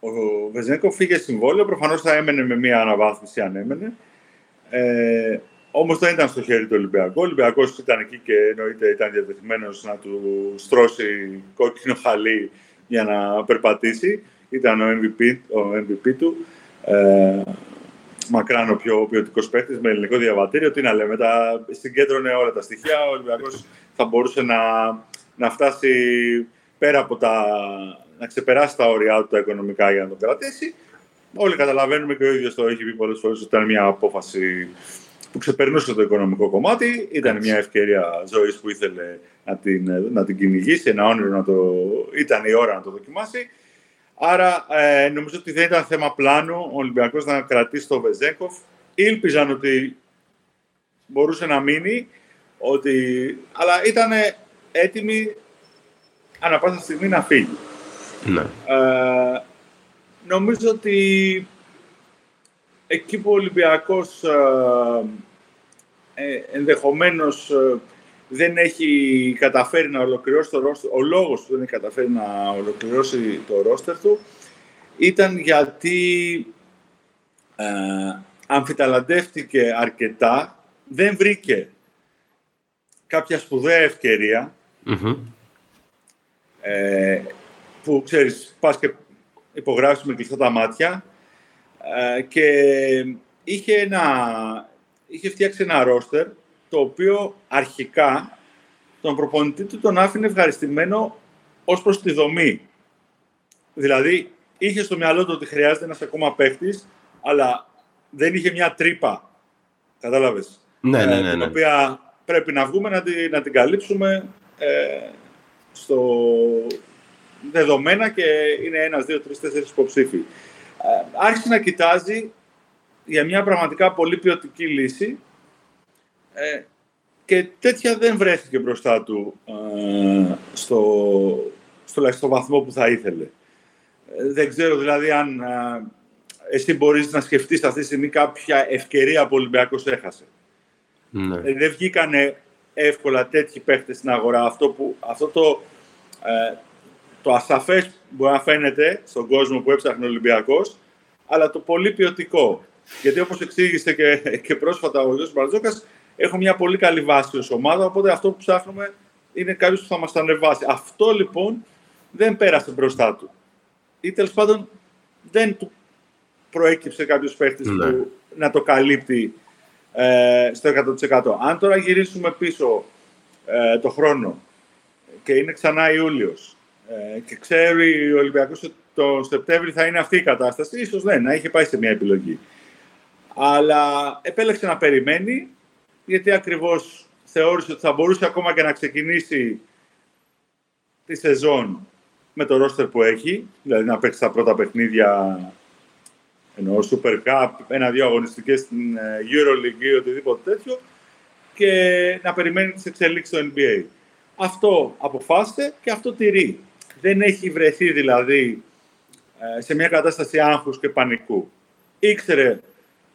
Speaker 4: ο Βεζένκο φύγε συμβόλαιο. Προφανώς θα έμενε με μία αναβάθμιση αν έμενε. Ε, Όμως δεν ήταν στο χέρι του Ολυμπιακού. Ο Ολυμπιακός ήταν εκεί και εννοείται ήταν διατεθειμένος να του στρώσει κόκκινο χαλί για να περπατήσει. Ήταν ο MVP, ο MVP του. Ε, μακράν ο πιο ποιοτικός παίκτης με ελληνικό διαβατήριο. Τι να λέμε, τα, συγκέντρωνε όλα τα στοιχεία. Ο Ολυμπιακός θα μπορούσε να, να φτάσει πέρα από τα. Να ξεπεράσει τα όρια του τα οικονομικά για να τον κρατήσει. Όλοι καταλαβαίνουμε και ο ίδιος το έχει πει πολλές φορές ότι ήταν μια απόφαση που ξεπερνούσε το οικονομικό κομμάτι. Ήταν μια ευκαιρία ζωής που ήθελε να την, να την κυνηγήσει, ένα όνειρο να το. ήταν η ώρα να το δοκιμάσει. Άρα ε, νομίζω ότι δεν ήταν θέμα πλάνου ο Ολυμπιακός να κρατήσει το Βεζέκοφ. Ήλπιζαν ότι μπορούσε να μείνει, ότι... αλλά ήταν έτοιμοι ανά πάσα στιγμή να φύγει.
Speaker 2: Ναι.
Speaker 4: Ε, νομίζω ότι εκεί που ο Ολυμπιακός ε, ε ενδεχομένως ε, δεν έχει καταφέρει να ολοκληρώσει το ρόστερ, ο λόγος που δεν έχει καταφέρει να ολοκληρώσει το ρόστερ του ήταν γιατί ε, αμφιταλαντεύτηκε αρκετά, δεν βρήκε κάποια σπουδαία ε, που ξέρεις, πας και υπογράψεις με κλειστά τα μάτια ε, και είχε, ένα, είχε φτιάξει ένα ρόστερ το οποίο αρχικά τον προπονητή του τον άφηνε ευχαριστημένο ως προς τη δομή. Δηλαδή, είχε στο μυαλό του ότι χρειάζεται ένας ακόμα παίχτης, αλλά δεν είχε μια τρύπα, κατάλαβες,
Speaker 2: ναι, ναι, ναι, ναι.
Speaker 4: την οποία πρέπει να βγούμε να την, να την καλύψουμε ε, στο δεδομένα και είναι ένας, δύο, τρεις, τέσσερις υποψήφοι. Ε, άρχισε να κοιτάζει για μια πραγματικά πολύ ποιοτική λύση ε, και τέτοια δεν βρέθηκε μπροστά του ε, στο, στο, στο βαθμό που θα ήθελε. Ε, δεν ξέρω δηλαδή αν ε, εσύ μπορείς να σκεφτείς αυτή τη στιγμή κάποια ευκαιρία που ο Ολυμπιακός έχασε. Ναι. Ε, δεν βγήκανε εύκολα τέτοιοι παίχτες στην αγορά. Αυτό, που, αυτό το, ε, το ασαφές μπορεί να φαίνεται στον κόσμο που έψαχνε ο Ολυμπιακός, αλλά το πολύ ποιοτικό. Γιατί όπως εξήγησε και, και πρόσφατα ο Γιώργος Μπαρτζόκας, έχω μια πολύ καλή βάση ως ομάδα, οπότε αυτό που ψάχνουμε είναι κάποιος που θα μας ανεβάσει. Αυτό λοιπόν δεν πέρασε μπροστά του. Ή τέλος πάντων δεν του προέκυψε κάποιος παίχτης ναι. που να το καλύπτει ε, στο 100%. Αν τώρα γυρίσουμε πίσω ε, το χρόνο και είναι ξανά Ιούλιος ε, και ξέρει ο Ολυμπιακός ότι το Σεπτέμβρη θα είναι αυτή η κατάσταση, ίσως ναι, να είχε πάει σε μια επιλογή. Αλλά επέλεξε να περιμένει, γιατί ακριβώς θεώρησε ότι θα μπορούσε ακόμα και να ξεκινήσει τη σεζόν με το ρόστερ που έχει, δηλαδή να παίξει τα πρώτα παιχνίδια εννοώ Super Cup, ένα-δύο αγωνιστικές στην ε, EuroLeague ή οτιδήποτε τέτοιο και να περιμένει τις εξελίξεις στο NBA. Αυτό αποφάσισε και αυτό τηρεί. Δεν έχει βρεθεί δηλαδή ε, σε μια κατάσταση άγχους και πανικού. Ήξερε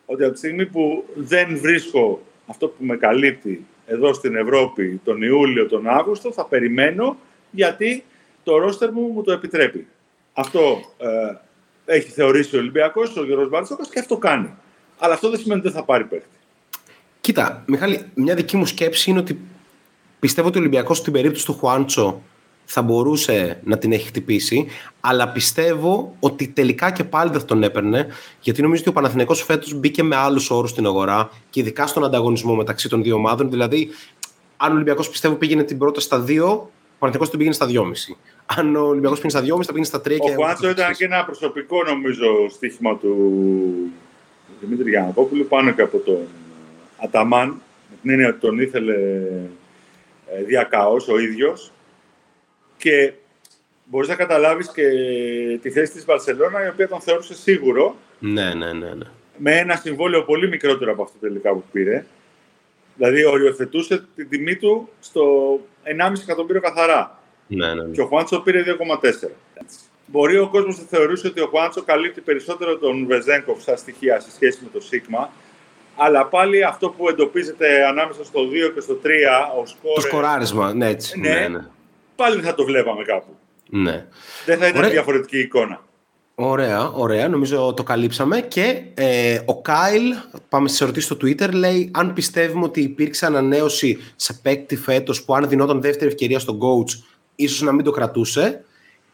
Speaker 4: ότι από τη στιγμή που δεν βρίσκω αυτό που με καλύπτει εδώ στην Ευρώπη τον Ιούλιο, τον Αύγουστο, θα περιμένω γιατί το ρόστερ μου μου το επιτρέπει. Αυτό ε, έχει θεωρήσει ο Ολυμπιακός, ο Γιώργος Μπάρτσοκο και αυτό κάνει. Αλλά αυτό δεν σημαίνει ότι δεν θα πάρει παίχτη.
Speaker 2: Κοίτα, Μιχάλη, μια δική μου σκέψη είναι ότι πιστεύω ότι ο Ολυμπιακός στην περίπτωση του Χουάντσο θα μπορούσε να την έχει χτυπήσει, αλλά πιστεύω ότι τελικά και πάλι δεν θα τον έπαιρνε, γιατί νομίζω ότι ο Παναθηναϊκός φέτος μπήκε με άλλους όρους στην αγορά και ειδικά στον ανταγωνισμό μεταξύ των δύο ομάδων. Δηλαδή, αν ο Ολυμπιακός πιστεύω πήγαινε την πρώτη στα δύο, ο Παναθηναϊκός την πήγαινε στα 2,5. Αν ο Ολυμπιακός πήγαινε στα 2,5, θα πήγαινε στα 3.
Speaker 4: Ο Χουάντσο ήταν και ένα προσωπικό νομίζω στοίχημα του Δημήτρη Γιανακόπουλου πάνω και από τον Αταμάν. Με την έννοια ότι τον ήθελε ε, διακαώς ο ίδιος. Και μπορείς να καταλάβεις και τη θέση της Βαρσελόνα, η οποία τον θεώρησε σίγουρο.
Speaker 2: Ναι, ναι, ναι. ναι.
Speaker 4: Με ένα συμβόλαιο πολύ μικρότερο από αυτό τελικά που πήρε. Δηλαδή, οριοθετούσε την τιμή του στο 1,5 εκατομμύριο καθαρά.
Speaker 2: Ναι, ναι, ναι.
Speaker 4: Και ο Χουάντσο πήρε 2,4. Μπορεί ο κόσμος να θεωρήσει ότι ο Χουάντσο καλύπτει περισσότερο τον Βεζέγκοφ στα στοιχεία σε σχέση με το Σίγμα. Αλλά πάλι αυτό που εντοπίζεται ανάμεσα στο 2 και στο 3, ο σκόρ.
Speaker 2: Το σκοράρισμα, ναι, έτσι. Ναι, ναι, ναι.
Speaker 4: Πάλι θα το βλέπαμε κάπου.
Speaker 2: Ναι.
Speaker 4: Δεν θα ήταν Ωραία. διαφορετική εικόνα.
Speaker 2: Ωραία, ωραία. Νομίζω το καλύψαμε. Και ε, ο Κάιλ, πάμε στις ερωτήσεις στο Twitter, λέει αν πιστεύουμε ότι υπήρξε ανανέωση σε παίκτη φέτος που αν δινόταν δεύτερη ευκαιρία στον coach, ίσως να μην το κρατούσε.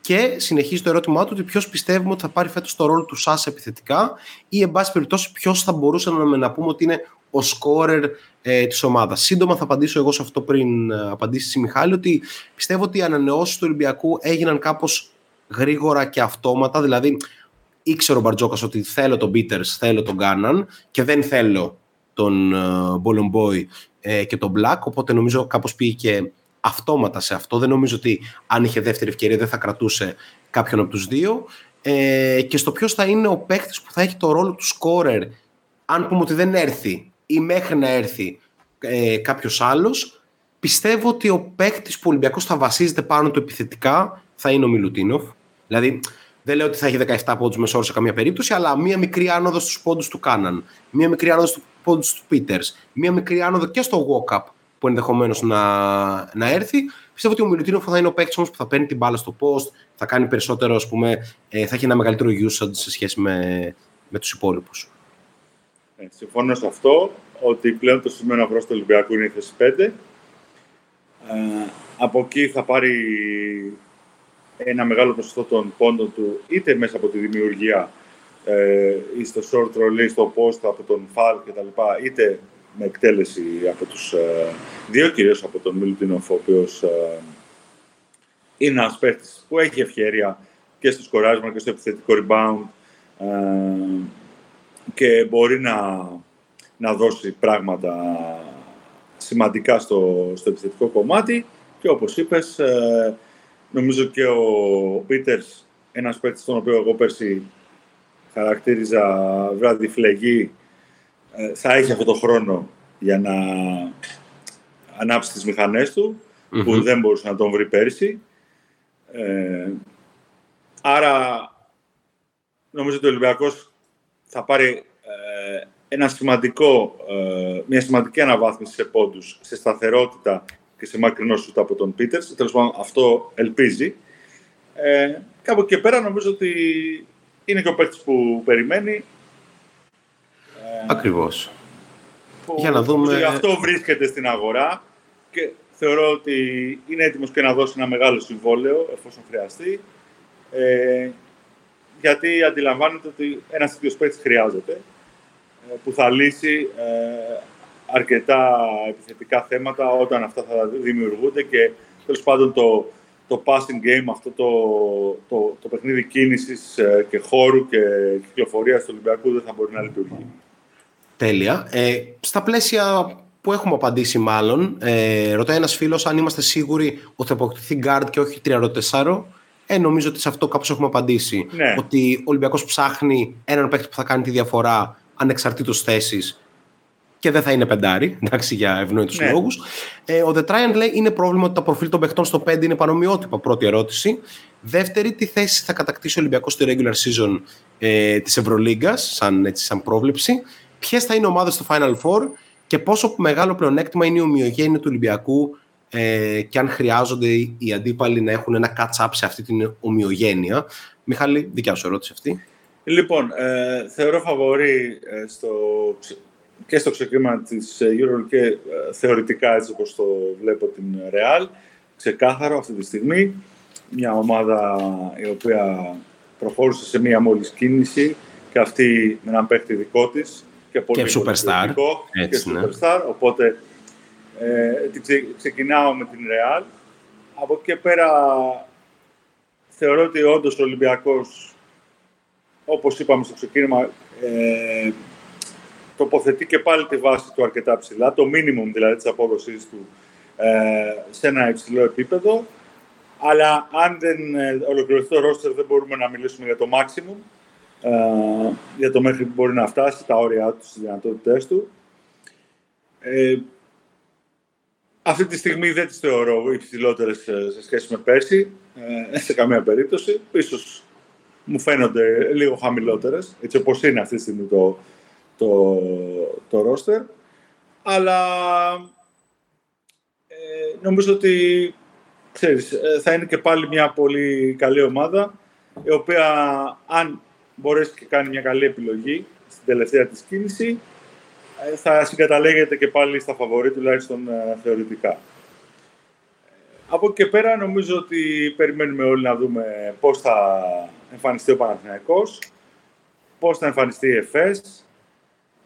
Speaker 2: Και συνεχίζει το ερώτημά του ότι ποιος πιστεύουμε ότι θα πάρει φέτος το ρόλο του ΣΑΣ επιθετικά ή, εν πάση περιπτώσει, ποιος θα μπορούσε να, να πούμε ότι είναι ο σκόρερ ε, της ομάδας. Σύντομα θα απαντήσω εγώ σε αυτό πριν ε, απαντήσει η Μιχάλη, ότι πιστεύω ότι οι ανανεώσεις του Ολυμπιακού έγιναν κάπως γρήγορα και αυτόματα. Δηλαδή, ήξερε ο Μπαρτζόκας ότι θέλω τον Πίτερς, θέλω τον Γκάναν και δεν θέλω τον Μπολομπόι ε, ε, και τον Μπλακ. Οπότε νομίζω κάπως πήγε και αυτόματα σε αυτό. Δεν νομίζω ότι αν είχε δεύτερη ευκαιρία δεν θα κρατούσε κάποιον από τους δύο. Ε, και στο ποιος θα είναι ο παίκτης που θα έχει το ρόλο του σκόρερ αν πούμε ότι δεν έρθει ή μέχρι να έρθει ε, κάποιος άλλος, πιστεύω ότι ο παίκτης που ο Ολυμπιακός θα βασίζεται πάνω του επιθετικά θα είναι ο Μιλουτίνοφ. Δηλαδή, δεν λέω ότι θα έχει 17 πόντους μεσόωρο σε καμία περίπτωση, αλλά μία μικρή άνοδο στους πόντους του Κάναν, μία μικρή άνοδο στους πόντους του Πίτερς, μία μικρή άνοδο και στο walk-up που ενδεχομένως να, να έρθει. Πιστεύω ότι ο Μιλουτίνοφ θα είναι ο παίκτης όμως που θα παίρνει την μπάλα στο post, θα κάνει περισσότερο, ας πούμε, ε, θα έχει ένα μεγαλύτερο usage σε σχέση με, με τους υπόλοιπους.
Speaker 4: Ε, συμφωνώ σε αυτό, ότι πλέον το σημείο αυρό του Ολυμπιακού είναι η θέση 5. Ε, από εκεί θα πάρει ένα μεγάλο ποσοστό των πόντων του, είτε μέσα από τη δημιουργία ε, ή στο short roll ή στο post από τον Φαλ κτλ. είτε με εκτέλεση από τους ε, δύο, κυρίως από τον Μιλουτίνοφ, ο οποίος ε, είναι ένας παίχτης που έχει ευκαιρία και στο σκοράσμα και στο επιθετικό rebound ε, και μπορεί να, να δώσει πράγματα σημαντικά στο, στο επιθετικό κομμάτι και όπως είπες, ε, νομίζω και ο Πίτερς, ένας παίκτης τον οποίο εγώ πέρσι χαρακτήριζα βράδυ φλεγή, ε, θα έχει αυτό το χρόνο για να ανάψει τις μηχανές του, που δεν μπορούσε να τον βρει πέρσι. Ε, άρα, νομίζω ότι ο Ολυμπιακός θα πάρει ε, ένα σημαντικό, ε, μια σημαντική αναβάθμιση σε πόντους, σε σταθερότητα και σε μακρινό σούτ από τον Πίτερς. Τέλος πάντων, αυτό ελπίζει. Ε, κάπου και πέρα νομίζω ότι είναι και ο παίκτης που περιμένει.
Speaker 2: Ακριβώς.
Speaker 4: Που,
Speaker 2: Για να δούμε...
Speaker 4: αυτό βρίσκεται στην αγορά και θεωρώ ότι είναι έτοιμος και να δώσει ένα μεγάλο συμβόλαιο εφόσον χρειαστεί. Ε, γιατί αντιλαμβάνεται ότι ένας τέτοιος παίκτης χρειάζεται ε, που θα λύσει ε, αρκετά επιθετικά θέματα όταν αυτά θα δημιουργούνται και τέλος πάντων το, το passing game, αυτό το, το, το παιχνίδι κίνησης ε, και χώρου και κυκλοφορίας του Ολυμπιακού δεν θα μπορεί να λειτουργεί.
Speaker 2: Τέλεια. Ε, στα πλαίσια που έχουμε απαντήσει μάλλον, ε, ρωτάει ένας φίλος αν είμαστε σίγουροι ότι θα αποκτηθεί guard και όχι 3-4. Ε, νομίζω ότι σε αυτό κάπως έχουμε απαντήσει.
Speaker 4: Ναι.
Speaker 2: Ότι ο Ολυμπιακός ψάχνει έναν παίκτη που θα κάνει τη διαφορά ανεξαρτήτως θέσης και δεν θα είναι πεντάρι, (laughs) εντάξει, για ευνόητους
Speaker 4: Ναι.
Speaker 2: λόγους. Ε, ο The Triangle λέει είναι πρόβλημα ότι τα προφίλ των παιχτών στο 5 είναι πανομοιότυπα, πρώτη ερώτηση. Δεύτερη, τι θέση θα κατακτήσει ο Ολυμπιακός στη regular season ε, της Ευρωλίγκας, σαν, έτσι, σαν πρόβλεψη; Ποιες θα είναι ομάδες στο Final Four; Και πόσο μεγάλο πλεονέκτημα είναι η ομοιογένεια του Ολυμπιακού ε, και αν χρειάζονται οι οι αντίπαλοι να έχουν ένα catch-up σε αυτή την ομοιογένεια. Μιχάλη, δικιά σου ερώτηση αυτή.
Speaker 4: Λοιπόν, ε, θεωρώ φαβορή ε, στο, ξε- και στο ξεκίνημα της ε, Euro και ε, θεωρητικά έτσι όπως το βλέπω την Real. Ξεκάθαρο αυτή τη στιγμή. Μια ομάδα η οποία προχώρησε σε μία μόλις κίνηση και αυτή με έναν παίχτη δικό της και πολύ
Speaker 2: Και
Speaker 4: πολύ
Speaker 2: superstar.
Speaker 4: ποιοτικό
Speaker 2: Έτσι,
Speaker 4: και
Speaker 2: ναι.
Speaker 4: superstar. Οπότε ε, την ξε- ξεκινάω με την Real. Από εκεί και πέρα θεωρώ ότι όντως ο Ολυμπιακός όπως είπαμε στο ξεκίνημα, ε, τοποθετεί και πάλι τη βάση του αρκετά ψηλά, το minimum δηλαδή της απόδοσής του ε, σε ένα υψηλό επίπεδο. Αλλά αν δεν ε, ολοκληρωθεί το roster δεν μπορούμε να μιλήσουμε για το maximum, ε, για το μέχρι που μπορεί να φτάσει, τα όρια τους, τις δυνατότητές του. Ε, αυτή τη στιγμή δεν τις θεωρώ υψηλότερες ε, σε σχέση με πέρσι, ε, σε καμία περίπτωση. Ίσως μου φαίνονται λίγο χαμηλότερες, έτσι όπως είναι αυτή τη στιγμή το, το, το roster. Αλλά ε, νομίζω ότι ξέρεις, ε, θα είναι και πάλι μια πολύ καλή ομάδα, η οποία αν μπορέσει και κάνει μια καλή επιλογή στην τελευταία της κίνηση, ε, θα συγκαταλέγεται και πάλι στα φαβορή, τουλάχιστον ε, θεωρητικά. Από εκεί και πέρα νομίζω ότι περιμένουμε όλοι να δούμε πώς θα εμφανιστεί ο Παναθηναϊκός, πώς θα εμφανιστεί η ΕΦΕΣ,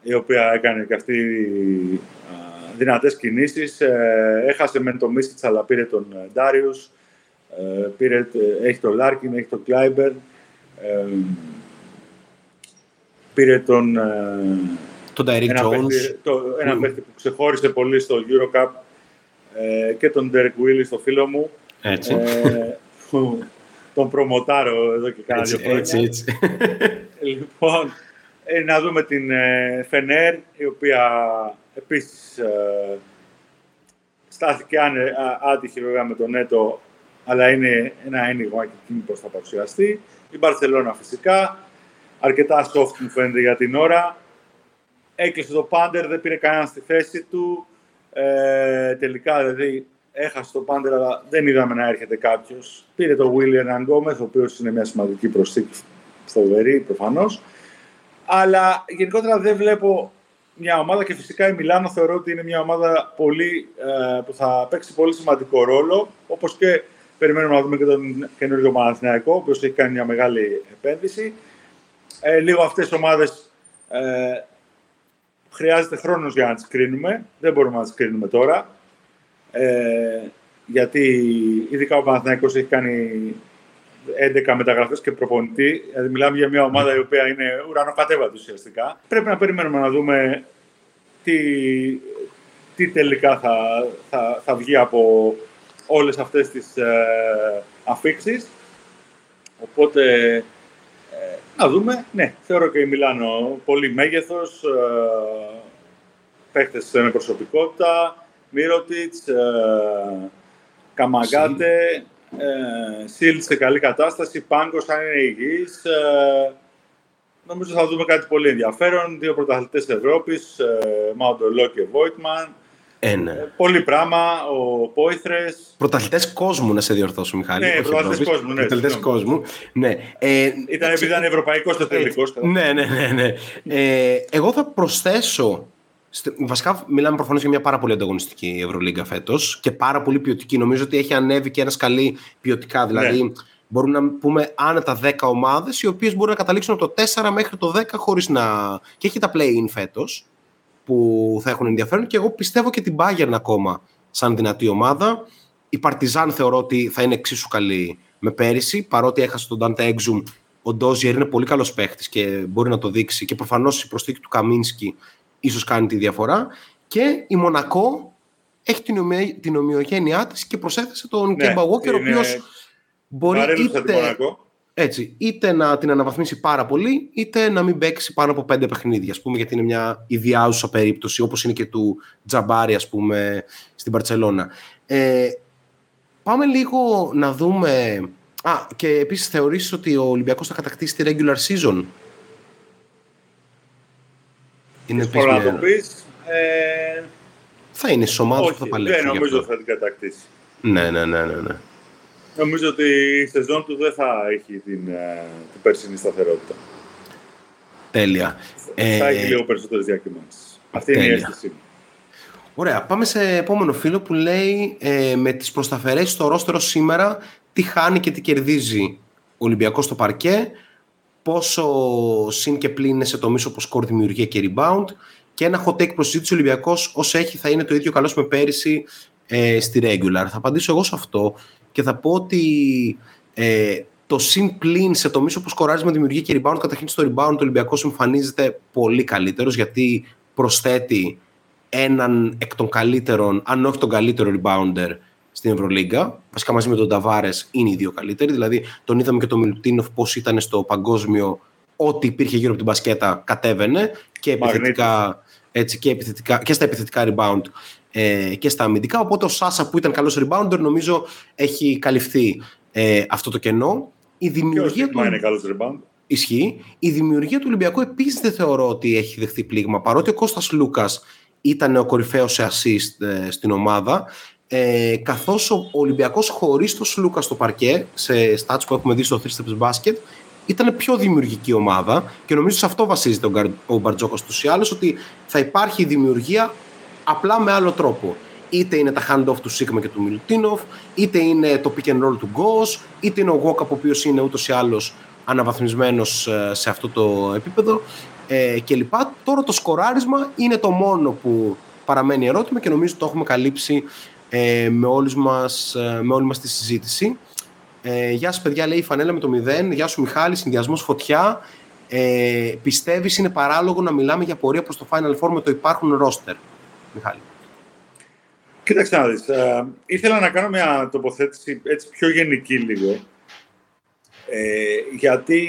Speaker 4: η οποία έκανε και αυτή α, δυνατές κινήσεις. Ε, έχασε μεν το Μίσιτς, αλλά πήρε τον ε, Ντάριους, ε, πήρε, ε, έχει τον Λάρκιν, έχει τον Κλάιμπερν, ε, πήρε τον... ε,
Speaker 2: Τον Derrick
Speaker 4: ένα
Speaker 2: Jones.
Speaker 4: παίχτη, το, ένα
Speaker 2: Που-
Speaker 4: παίχτη που ξεχώρισε πολύ στο Eurocup ε, και τον Derek Willis, το φίλο μου,
Speaker 2: Έτσι.
Speaker 4: ε, που τον προμοτάρω εδώ και κάνα δύο
Speaker 2: έτσι,
Speaker 4: χρόνια.
Speaker 2: έτσι, έτσι.
Speaker 4: Λοιπόν, ε, να δούμε την ε, Φενέρ, η οποία επίσης ε, στάθηκε άνε, α, άτυχη βέβαια με τον Έτο, αλλά είναι ένα ένιγμα και εκείνη πώς θα παρουσιαστεί. Η Μπαρσελόνα φυσικά, αρκετά soft μου φαίνεται για την ώρα. Έκλεισε το πάντερ, δεν πήρε κανένα στη θέση του. Ε, τελικά δηλαδή έχασε το πάντερ, αλλά δεν είδαμε να έρχεται κάποιος. Πήρε το William Αγκόμεθ, ο οποίος είναι μια σημαντική προσθήκη, φοβερή προφανώς. Αλλά γενικότερα δεν βλέπω μια ομάδα και φυσικά η Μιλάνο θεωρώ ότι είναι μια ομάδα πολύ, ε, που θα παίξει πολύ σημαντικό ρόλο, όπως και περιμένουμε να δούμε και τον καινούργιο Παναθηναϊκό, ο οποίος έχει κάνει μια μεγάλη επένδυση. Ε, λίγο αυτές τις ομάδες ε, χρειάζεται χρόνος για να τις κρίνουμε. Δεν μπορούμε να τις κρίνουμε τώρα. Ε, γιατί ειδικά ο Παναθηναϊκός έχει κάνει 11 μεταγραφές και προπονητή. Δηλαδή μιλάμε για μια ομάδα η οποία είναι ουρανοκατέβατη ουσιαστικά. Πρέπει να περιμένουμε να δούμε τι, τι τελικά θα, θα, θα βγει από όλες αυτές τις ε, αφήξεις. Οπότε ε, να δούμε. Ναι, θεωρώ και η Μιλάνο πολύ μέγεθος, ε, παίχτες με προσωπικότητα, Μύρωτιτς, ε, Καμαγκάτε, Ε, Σίλτ σε καλή κατάσταση, Πάγκος αν είναι υγιής. Ε, νομίζω θα δούμε κάτι πολύ ενδιαφέρον. Δύο πρωταθλητές Ευρώπης, ε, Μαουντολό και Βόιτμαν.
Speaker 2: Ε, ναι.
Speaker 4: Πολύ πράγμα, ο Πόηθρες.
Speaker 2: Πρωταθλητές κόσμου, να σε διορθώσω, Μιχάλη.
Speaker 4: Ναι,
Speaker 2: όχι
Speaker 4: πρωταθλητές
Speaker 2: Ευρώπης.
Speaker 4: κόσμου, ναι,
Speaker 2: Πρωταθλητές
Speaker 4: συγγνώμη.
Speaker 2: κόσμου. Ναι. Ε,
Speaker 4: Ήταν επειδή ήταν ευρωπαϊκός στο τελικό.
Speaker 2: Ναι, ναι, ναι. ναι. Ε, εγώ θα προσθέσω. στε- Βασικά, μιλάμε προφανώς για μια πάρα πολύ ανταγωνιστική Ευρωλίγκα φέτος και πάρα πολύ ποιοτική. Νομίζω ότι έχει ανέβει και ένας σκαλί ποιοτικά. Δηλαδή,
Speaker 4: Ναι.
Speaker 2: μπορούμε να πούμε άνετα 10 ομάδες, οι οποίες μπορούν να καταλήξουν από το 4 μέχρι το 10 χωρίς να. και έχει τα play-in φέτος που θα έχουν ενδιαφέρον. Και εγώ πιστεύω και την Bayern ακόμα σαν δυνατή ομάδα. Η Παρτιζάν θεωρώ ότι θα είναι εξίσου καλή με πέρυσι, παρότι έχασε τον Dante Exum. Ο Ντόζιερ είναι πολύ καλός παίχτης και μπορεί να το δείξει. Και προφανώς η προσθήκη του Καμίνσκι ίσως κάνει τη διαφορά. Και η Μονακό έχει την, ομοιο... την ομοιογένειά της και προσέθεσε τον
Speaker 4: Ναι,
Speaker 2: Κέμπα Walker, ο
Speaker 4: είναι
Speaker 2: οποίος μπορεί
Speaker 4: Βαρύνουσα την
Speaker 2: είτε,
Speaker 4: Μονακό.
Speaker 2: Έτσι, είτε να την αναβαθμίσει πάρα πολύ, είτε να μην παίξει πάνω από πέντε παιχνίδια, ας πούμε, γιατί είναι μια ιδιάζουσα περίπτωση, όπως είναι και του Τζαμπάρη, ας πούμε, στην Παρτσελώνα. Ε, πάμε λίγο να δούμε... Α, και επίσης θεωρείς ότι ο Ολυμπιακός θα κατακτήσει τη regular season; Είναι επίσης
Speaker 4: Πολλά να
Speaker 2: μια-
Speaker 4: το πεις. Ε,
Speaker 2: Θα είναι στις ομάδες που θα
Speaker 4: όχι,
Speaker 2: παλέψουν.
Speaker 4: δεν
Speaker 2: γι'
Speaker 4: νομίζω
Speaker 2: αυτό.
Speaker 4: θα την κατακτήσει.
Speaker 2: Ναι, ναι, ναι, ναι. ναι.
Speaker 4: Νομίζω ότι η σεζόν του δεν θα έχει την, ε, την περσινή σταθερότητα.
Speaker 2: Τέλεια. Ε,
Speaker 4: θα έχει λίγο περισσότερες διακυμάνσεις. Αυτή είναι η
Speaker 2: τέλεια.
Speaker 4: αίσθησή μου.
Speaker 2: Ωραία, πάμε σε επόμενο φίλο που λέει ε, με τις προσταφερές στο ρόστερο σήμερα τι χάνει και τι κερδίζει ο Ολυμπιακός στο παρκέ, πόσο συν και πλήν είναι σε τομείς όπως σκορ δημιουργία και rebound και ένα hot take προς συζήτηση ο Ολυμπιακός όσο έχει θα είναι το ίδιο καλός με πέρυσι ε, στη regular. Θα απαντήσω εγώ σε αυτό και θα πω ότι ε, το συν πλήν σε τομείς όπως σκοράρισμα δημιουργία και rebound καταρχήν στο rebound ο Ολυμπιακός εμφανίζεται πολύ καλύτερος γιατί προσθέτει έναν εκ των καλύτερων, αν όχι τον καλύτερο rebounder στην Ευρωλίγκα. Βασικά μαζί με τον Ταβάρες είναι οι δύο καλύτεροι. Δηλαδή τον είδαμε και τον Μιλουτίνοφ πώς ήταν στο παγκόσμιο. Ό,τι υπήρχε γύρω από την μπασκέτα κατέβαινε και, επιθετικά, έτσι, και, επιθετικά, και στα επιθετικά rebound ε, και στα αμυντικά. Οπότε ο Σάσα που ήταν καλός rebounder νομίζω έχει καλυφθεί ε, αυτό το κενό. Η
Speaker 4: Και ο
Speaker 2: δημιουργία
Speaker 4: Σίγμα
Speaker 2: του...
Speaker 4: είναι καλός rebound.
Speaker 2: Ισχύει. Η δημιουργία του Ολυμπιακού επίσης δεν θεωρώ ότι έχει δεχθεί πλήγμα. Παρότι ο Κώστας Λούκας ήταν ο κορυφαίος σε assist ε, στην ομάδα, ε, καθώς ο Ολυμπιακός χωρίς το Σλούκα στο παρκέ, σε stats που έχουμε δει στο 3 Steps Basket, ήταν πιο δημιουργική ομάδα και νομίζω σε αυτό βασίζεται ο, Γκαρ, ο Μπαρτζόκας τους ή άλλως, ότι θα υπάρχει δημιουργία απλά με άλλο τρόπο. Είτε είναι τα hand-off του Σίγμα και του Μιλουτίνοφ, είτε είναι το pick and roll του Γκος, είτε είναι ο Walkup ο οποίος είναι ούτως ή άλλως αναβαθμισμένος ε, σε αυτό το επίπεδο ε, και λοιπά. Τώρα το σκοράρισμα είναι το μόνο που παραμένει ερώτημα και νομίζω το έχουμε καλύψει ε, με, όλους μας, ε, με όλη μας τη συζήτηση. Ε, γεια σας παιδιά, λέει η Φανέλα με το 0. Γεια σου Μιχάλη, συνδυασμός φωτιά. Ε, πιστεύεις είναι παράλογο να μιλάμε για πορεία προς το Final Four με το υπάρχον roster; Μιχάλη.
Speaker 4: Κοίταξε να δεις. Ε, ήθελα να κάνω μια τοποθέτηση έτσι πιο γενική λίγο. Ε, γιατί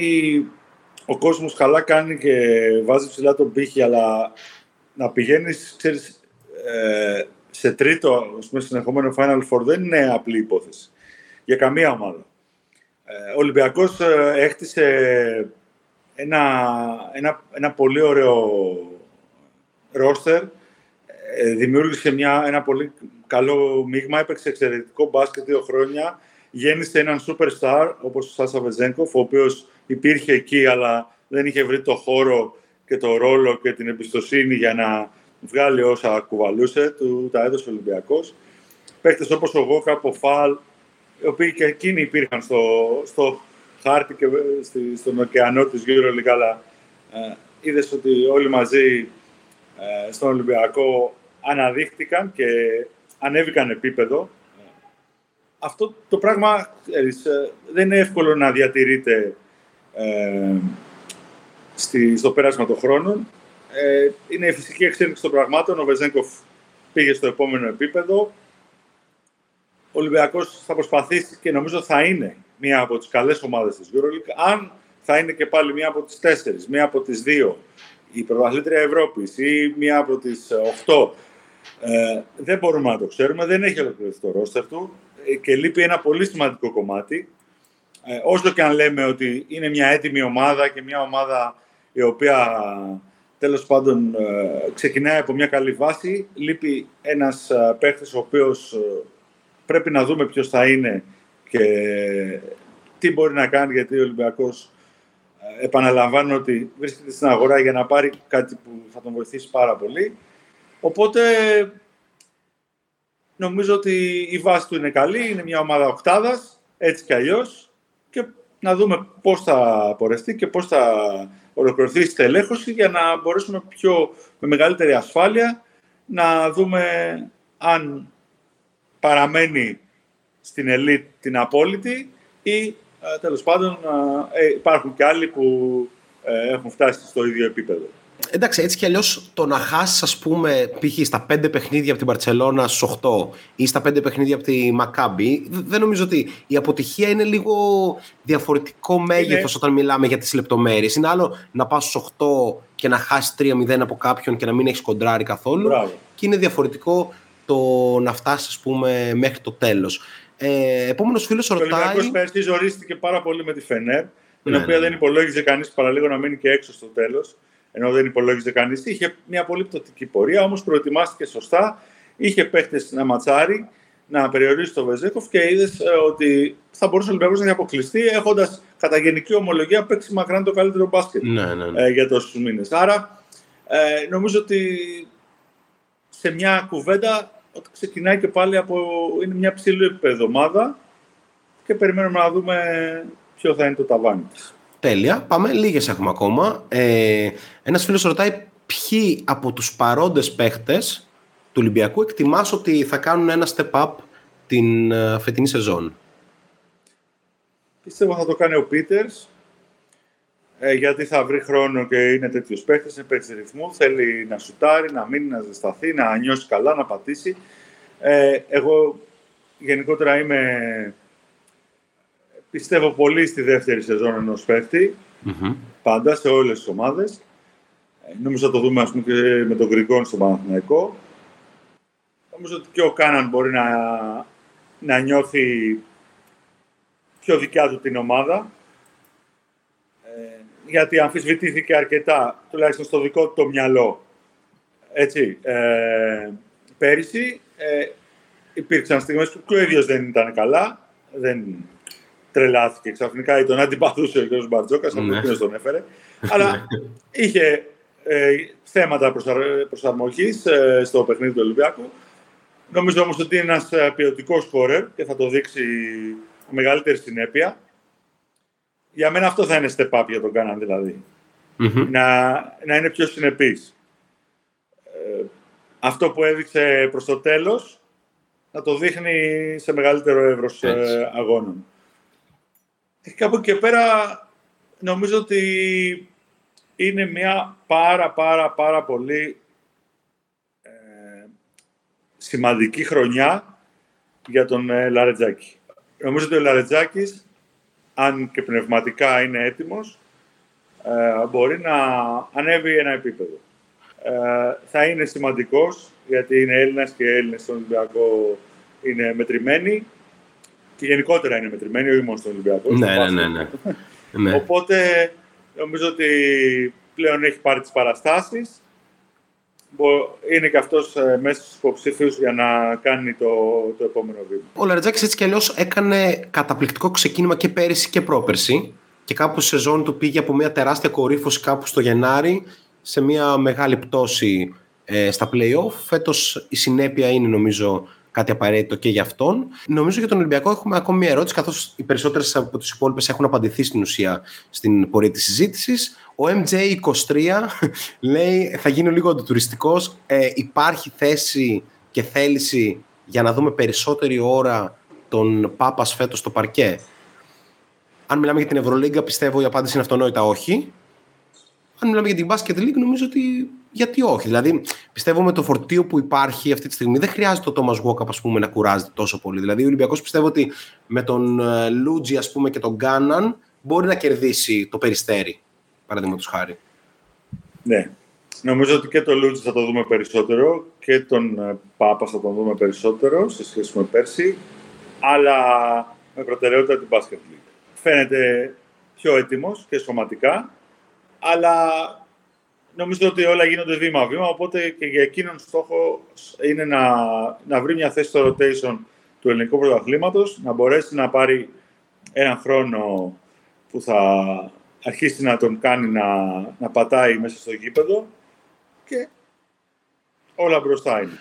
Speaker 4: ο κόσμος καλά κάνει και βάζει ψηλά τον πύχη, αλλά να πηγαίνεις, ξέρεις, ε, σε τρίτο, ας πούμε, συνεχόμενο Final Four δεν είναι απλή υπόθεση. Για καμία ομάδα. Ε, ο Ολυμπιακός ε, έχτισε ένα, ένα, ένα πολύ ωραίο ρόστερ, ε, δημιούργησε μια, ένα πολύ καλό μείγμα, έπαιξε εξαιρετικό μπάσκετ δύο χρόνια, γέννησε έναν superstar όπως ο Σάσα Βεζέγκοφ, ο οποίος υπήρχε εκεί αλλά δεν είχε βρει το χώρο και το ρόλο και την εμπιστοσύνη για να βγάλει όσα κουβαλούσε, του τα έδωσε ο Ολυμπιακός. Παίκτες όπως ο Γόκα, ο Φαλ, οι οποίοι και εκείνοι υπήρχαν στο, στο χάρτη και στη, στον ωκεανό της EuroLeague, αλλά ε, είδες ότι όλοι μαζί ε, στον Ολυμπιακό αναδείχτηκαν και ανέβηκαν επίπεδο. Αυτό το πράγμα ξέρεις, ε, δεν είναι εύκολο να διατηρείται ε, στη, στο πέρασμα των χρόνων. Ε, είναι η φυσική εξέλιξη των πραγμάτων. Ο Βεζέγκοφ πήγε στο επόμενο επίπεδο. Ο Ολυμπιακός θα προσπαθήσει και νομίζω θα είναι μία από τις καλές ομάδες της EuroLeague. Αν θα είναι και πάλι μία από τις τέσσερις, μία από τις δύο, η πρωταθλήτρια Ευρώπης ή μία από τις οχτώ, ε, δεν μπορούμε να το ξέρουμε. Δεν έχει ολοκληρωθεί το ρόστερ του. και λείπει ένα πολύ σημαντικό κομμάτι. Ε, όσο και αν λέμε ότι είναι μια έτοιμη ομάδα και μια ομάδα η οποία τέλος πάντων ε, ξεκινάει από μια καλή βάση, λείπει ένας ε, παίχτης ο οποίος ε, πρέπει να δούμε ποιος θα είναι και τι μπορεί να κάνει, γιατί ο Ολυμπιακός επαναλαμβάνω ότι βρίσκεται στην αγορά για να πάρει κάτι που θα τον βοηθήσει πάρα πολύ. Οπότε νομίζω ότι η βάση του είναι καλή, είναι μια ομάδα οκτάδας, έτσι κι αλλιώς, και να δούμε πώς θα πορεστεί και πώς θα ολοκληρωθεί η στελέχωση για να μπορέσουμε πιο, με μεγαλύτερη ασφάλεια να δούμε αν παραμένει στην ελίτ την απόλυτη ή ε, τέλος πάντων ε, υπάρχουν και άλλοι που ε, έχουν φτάσει στο ίδιο επίπεδο.
Speaker 2: Εντάξει, έτσι κι αλλιώς το να χάσεις, ας πούμε, π.χ. στα πέντε παιχνίδια από την Παρσελώνα στους 8 ή στα πέντε παιχνίδια από τη Μακάμπη, δεν νομίζω ότι η αποτυχία είναι λίγο διαφορετικό μέγεθος όταν μιλάμε για τις λεπτομέρειες. Είναι άλλο να πας στους 8 και να χάσεις 3-0 από κάποιον και να μην έχεις κοντράρει καθόλου. Και είναι διαφορετικό το να φτάσεις, ας πούμε, μέχρι το τέλος. Ε, Επόμενος φίλος ρωτάει. Ο
Speaker 4: Ολυμπιακός πέρσι ζορίστηκε πάρα πολύ με τη Φενέρ, την ναι, οποία ναι. δεν υπολόγιζε κανείς παραλίγο να μείνει και έξω στο τέλος ενώ δεν υπολόγιζε κανείς. Είχε μια πολύ πτωτική πορεία, όμως προετοιμάστηκε σωστά. Είχε παίχτες να ματσάρει, να περιορίσει το Βεζέκοφ και είδες ε, ότι θα μπορούσε ο Ολυμπιακός να αποκλειστεί, έχοντας κατά γενική ομολογία παίξει μακράν το καλύτερο μπάσκετ
Speaker 2: ναι, ναι, ναι.
Speaker 4: Ε, για τόσους μήνες. Άρα ε, νομίζω ότι σε μια κουβέντα ότι ξεκινάει και πάλι από. είναι μια ψηλή επίπεδο ομάδα και περιμένουμε να δούμε ποιο θα είναι το ταβάνι της.
Speaker 2: Τέλεια. Πάμε. Λίγες έχουμε ακόμα. Ε, ένας φίλος ρωτάει ποιοι από τους παρόντες παίχτες του Ολυμπιακού εκτιμάς ότι θα κάνουν ένα step up την uh, φετινή σεζόν;
Speaker 4: Πιστεύω θα το κάνει ο Πίτερς, ε, γιατί θα βρει χρόνο και είναι τέτοιος παίχτης, είναι παίχτης ρυθμού, θέλει να σουτάρει, να μείνει, να ζεσταθεί, να νιώσει καλά, να πατήσει. Ε, εγώ γενικότερα είμαι πιστεύω πολύ στη δεύτερη σεζόν ενός παίχτη. Πάντα σε όλες τις ομάδες. Ε, νομίζω θα το δούμε ας πούμε, και με τον Γκριγκόν στο Παναθηναϊκό. Νομίζω ότι και ο Κάναν μπορεί να, να νιώθει πιο δικιά του την ομάδα. Ε, γιατί αμφισβητήθηκε αρκετά, τουλάχιστον στο δικό του το μυαλό. Έτσι, ε, πέρυσι ε, υπήρξαν στιγμές που και ο ίδιος δεν ήταν καλά, δεν τρελάθηκε ξαφνικά ή τον αντιπαθούσε ο κ. Μπαρτζόκας, από ναι. τον έφερε. Αλλά ναι. είχε ε, θέματα προσαρμογής ε, στο παιχνίδι του Ολυμπιακού. Νομίζω όμως ότι είναι ένας ε, ποιοτικός σκόρερ και θα το δείξει με μεγαλύτερη συνέπεια. Για μένα αυτό θα είναι step up για τον Κάναν δηλαδη Να, να είναι πιο συνεπής. Ε, αυτό που έδειξε προς το τέλος να το δείχνει σε μεγαλύτερο εύρος ε, αγώνων. Και από εκεί και πέρα νομίζω ότι είναι μια πάρα πάρα πάρα πολύ ε, σημαντική χρονιά για τον ε, Λαρετζάκη. Νομίζω ότι ο Λαρετζάκης, αν και πνευματικά είναι έτοιμος, ε, μπορεί να ανέβει ένα επίπεδο. Ε, θα είναι σημαντικός, γιατί είναι Έλληνας και οι Έλληνες στον Ολυμπιακό είναι μετρημένοι και γενικότερα είναι μετρημένη, όχι μόνο στον Ολυμπιακό.
Speaker 2: Ναι, ναι, ναι, ναι,
Speaker 4: ναι. Οπότε νομίζω ότι πλέον έχει πάρει τις παραστάσεις. Είναι και αυτός ε, μέσα στους υποψήφιους για να κάνει το, το επόμενο βήμα.
Speaker 2: Ο Λαρετζάκης έτσι κι αλλιώς έκανε καταπληκτικό ξεκίνημα και πέρυσι και πρόπερσι. Και κάπου στη σεζόν του πήγε από μια τεράστια κορύφωση κάπου στο Γενάρη σε μια μεγάλη πτώση ε, στα play-off. Φέτος η συνέπεια είναι νομίζω κάτι απαραίτητο και για αυτόν. Νομίζω για τον Ολυμπιακό έχουμε ακόμη μια ερώτηση, καθώς οι περισσότερες από τις υπόλοιπες έχουν απαντηθεί στην ουσία στην πορεία της συζήτησης. Ο MJ23 (laughs) λέει θα γίνει λίγο αντιτουριστικός. Ε, υπάρχει θέση και θέληση για να δούμε περισσότερη ώρα τον Πάπας φέτος στο παρκέ; Αν μιλάμε για την Ευρωλίγκα, πιστεύω η απάντηση είναι αυτονόητα όχι. Αν μιλάμε για την Basket League, νομίζω ότι γιατί όχι. Δηλαδή, πιστεύω με το φορτίο που υπάρχει αυτή τη στιγμή δεν χρειάζεται ο Τόμα Γουόκαπ να κουράζεται τόσο πολύ. Δηλαδή, ο Ολυμπιακός πιστεύω ότι με τον ε, Λούτζι ας πούμε, και τον Γκάναν μπορεί να κερδίσει το περιστέρι. Παραδείγματος χάρη.
Speaker 4: Ναι. Νομίζω ότι και τον Λούτζι θα το δούμε περισσότερο και τον ε, Πάπα θα τον δούμε περισσότερο σε σχέση με πέρσι. αλλά με προτεραιότητα την Basket League. Φαίνεται πιο έτοιμος και σωματικά, αλλά νομίζω ότι όλα γίνονται βήμα-βήμα, οπότε και για εκείνον στόχο είναι να, να βρει μια θέση στο rotation του ελληνικού πρωταθλήματος, να μπορέσει να πάρει έναν χρόνο που θα αρχίσει να τον κάνει να, να πατάει μέσα στο γήπεδο και όλα μπροστά είναι.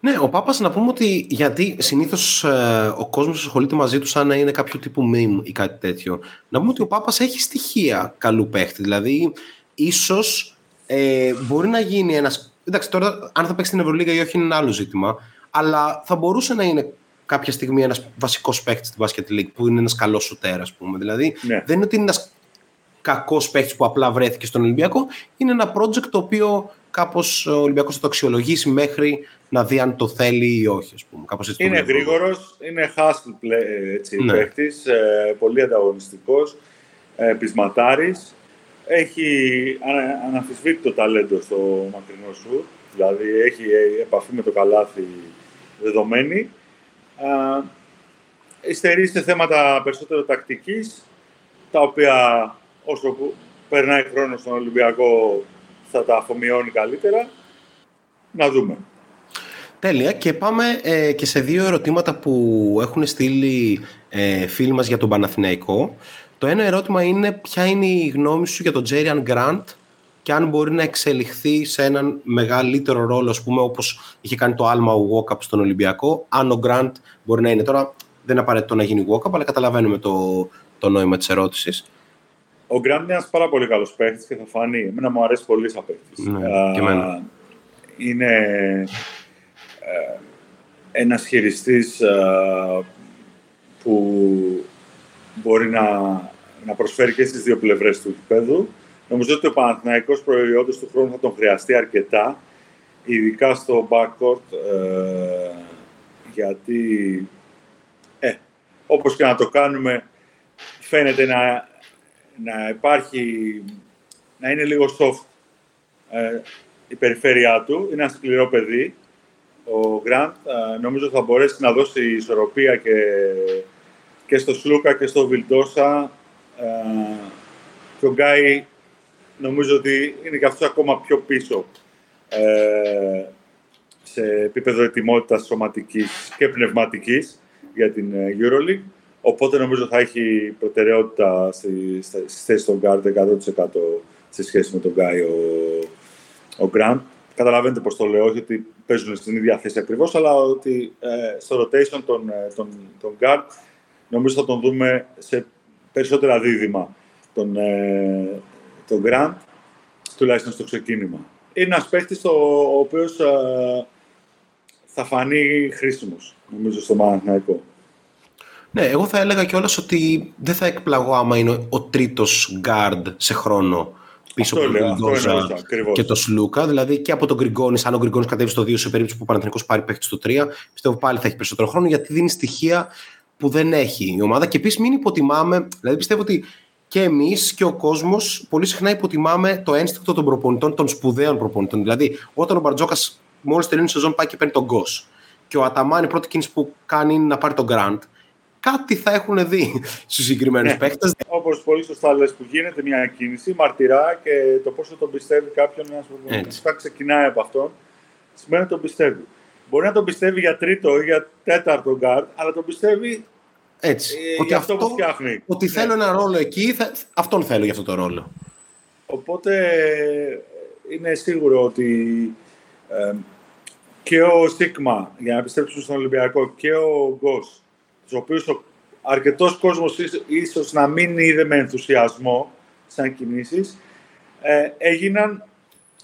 Speaker 2: Ναι, ο Πάπας να πούμε ότι γιατί συνήθως ε, ο κόσμος ασχολείται μαζί του σαν να είναι κάποιο τύπου meme ή κάτι τέτοιο. Να πούμε ότι ο Πάπας έχει στοιχεία καλού παίχτη. Δηλαδή, ίσως ε, μπορεί να γίνει ένα. Εντάξει, τώρα αν θα παίξει την Ευρωλίγα ή όχι είναι ένα άλλο ζήτημα. Αλλά θα μπορούσε να είναι κάποια στιγμή ένας βασικός παίχτη στην Basket League που είναι ένας καλός σουτέρ, ας πούμε. Δηλαδή, ναι. δεν είναι ότι είναι ένας κακός παίχτη που απλά βρέθηκε στον Ολυμπιακό. Είναι ένα project το οποίο κάπως ο Ολυμπιακός θα το αξιολογήσει μέχρι να δει αν το θέλει ή όχι. Ας πούμε. Κάπως
Speaker 4: έτσι είναι γρήγορος, είναι hustle έτσι, ναι. παίχτης, ε, πολύ ανταγωνιστικός, ε, πεισματάρης. Έχει αναμφισβήτητο ταλέντο στο μακρινό σου, δηλαδή έχει επαφή με το καλάθι δεδομένη. Ιστερεί σε θέματα περισσότερο τακτικής, τα οποία όσο περνάει χρόνος στον Ολυμπιακό θα τα αφομοιώνει καλύτερα. Να δούμε.
Speaker 2: Τέλεια. Και πάμε ε, και σε δύο ερωτήματα που έχουν στείλει ε, φίλοι μας για τον Παναθηναϊκό. Το ένα ερώτημα είναι ποια είναι η γνώμη σου για τον Τζέριαν Γκραντ και αν μπορεί να εξελιχθεί σε έναν μεγαλύτερο ρόλο, ας πούμε, όπως είχε κάνει το άλμα ο Walkup στον Ολυμπιακό, αν ο Γκραντ μπορεί να είναι τώρα, δεν είναι απαραίτητο να γίνει Walkup, αλλά καταλαβαίνουμε το, το νόημα της ερώτησης.
Speaker 4: Ο Γκραντ είναι ένας πάρα πολύ καλός παίχτης και θα φανεί. Εμένα μου αρέσει πολύ σαν παίχτης.
Speaker 2: Ναι, και εμένα.
Speaker 4: Είναι ε, ένας χειριστής ε, που μπορεί να, να προσφέρει και στις δύο πλευρές του επίπεδου. Νομίζω ότι ο Παναθηναϊκός προϊόντος του χρόνου θα τον χρειαστεί αρκετά, ειδικά στο backcourt, ε, γιατί, ε, όπως και να το κάνουμε, φαίνεται να, να υπάρχει, να είναι λίγο soft ε, η περιφέρειά του. Είναι ένα σκληρό παιδί, ο Γκραντ νομίζω θα μπορέσει να δώσει ισορροπία και, και στο Σλούκα και στο Βιλντόσα. Και ο Γκάι νομίζω ότι είναι και αυτός ακόμα πιο πίσω ε, σε επίπεδο ετοιμότητας σωματικής και πνευματικής για την ε, EuroLeague. Οπότε νομίζω θα έχει προτεραιότητα στη, στη θέση των Γκάρντ 100% σε σχέση με τον Γκάι ο, ο Γκραντ. Καταλαβαίνετε πώς το λέω, όχι ότι παίζουν στην ίδια θέση ακριβώς, αλλά ότι ε, στο rotation τον, ε, τον, τον guard νομίζω θα τον δούμε σε περισσότερα δίδυμα τον, ε, τον Grant, τουλάχιστον στο ξεκίνημα. Είναι ένας παίχτη ο οποίος ε, θα φανεί χρήσιμος, νομίζω, στο Παναθηναϊκό.
Speaker 2: Ναι, εγώ θα έλεγα κιόλας ότι δεν θα εκπλαγώ άμα είναι ο τρίτος guard σε χρόνο πίσω από τον Γκριγκόζα και το Σλούκα. Δηλαδή και από τον Γκριγκόνης, αν ο Γκριγκόνης κατέβει στο 2 σε περίπτωση που ο Παναθηνικό πάρει παίχτη στο 3, πιστεύω πάλι θα έχει περισσότερο χρόνο γιατί δίνει στοιχεία που δεν έχει η ομάδα. Και επίσης μην υποτιμάμε, δηλαδή πιστεύω ότι και εμείς και ο κόσμος πολύ συχνά υποτιμάμε το ένστικτο των προπονητών, των σπουδαίων προπονητών. Δηλαδή, όταν ο Μπαρτζόκας μόλις τελειώνει η σεζόν πάει και παίρνει τον Γκος. Και ο Αταμάν η πρώτη κίνηση που κάνει είναι να πάρει τον Γκραντ κάτι θα έχουν δει (laughs) στους συγκεκριμένους ναι. παίχτες.
Speaker 4: Όπως πολύ σωστά λες, που γίνεται μια κίνηση, μαρτυρά και το πόσο τον πιστεύει κάποιον ένας προπονητής. ξεκινάει από αυτόν, σημαίνει ότι τον πιστεύει. Μπορεί να τον πιστεύει για τρίτο ή για τέταρτο γκαρντ, αλλά τον πιστεύει
Speaker 2: έτσι. Ε, ότι αυτό, που φτιάχνει. Ότι ναι. θέλω ένα ρόλο εκεί, θα, αυτόν θέλω για αυτό το ρόλο.
Speaker 4: Οπότε είναι σίγουρο ότι ε, και ο Σίγμα, για να πιστέψουμε στον Ολυμπιακό, και ο Γκος, τους οποίους αρκετός κόσμος ίσως να μην είδε με ενθουσιασμό σαν κινήσεις, ε, έγιναν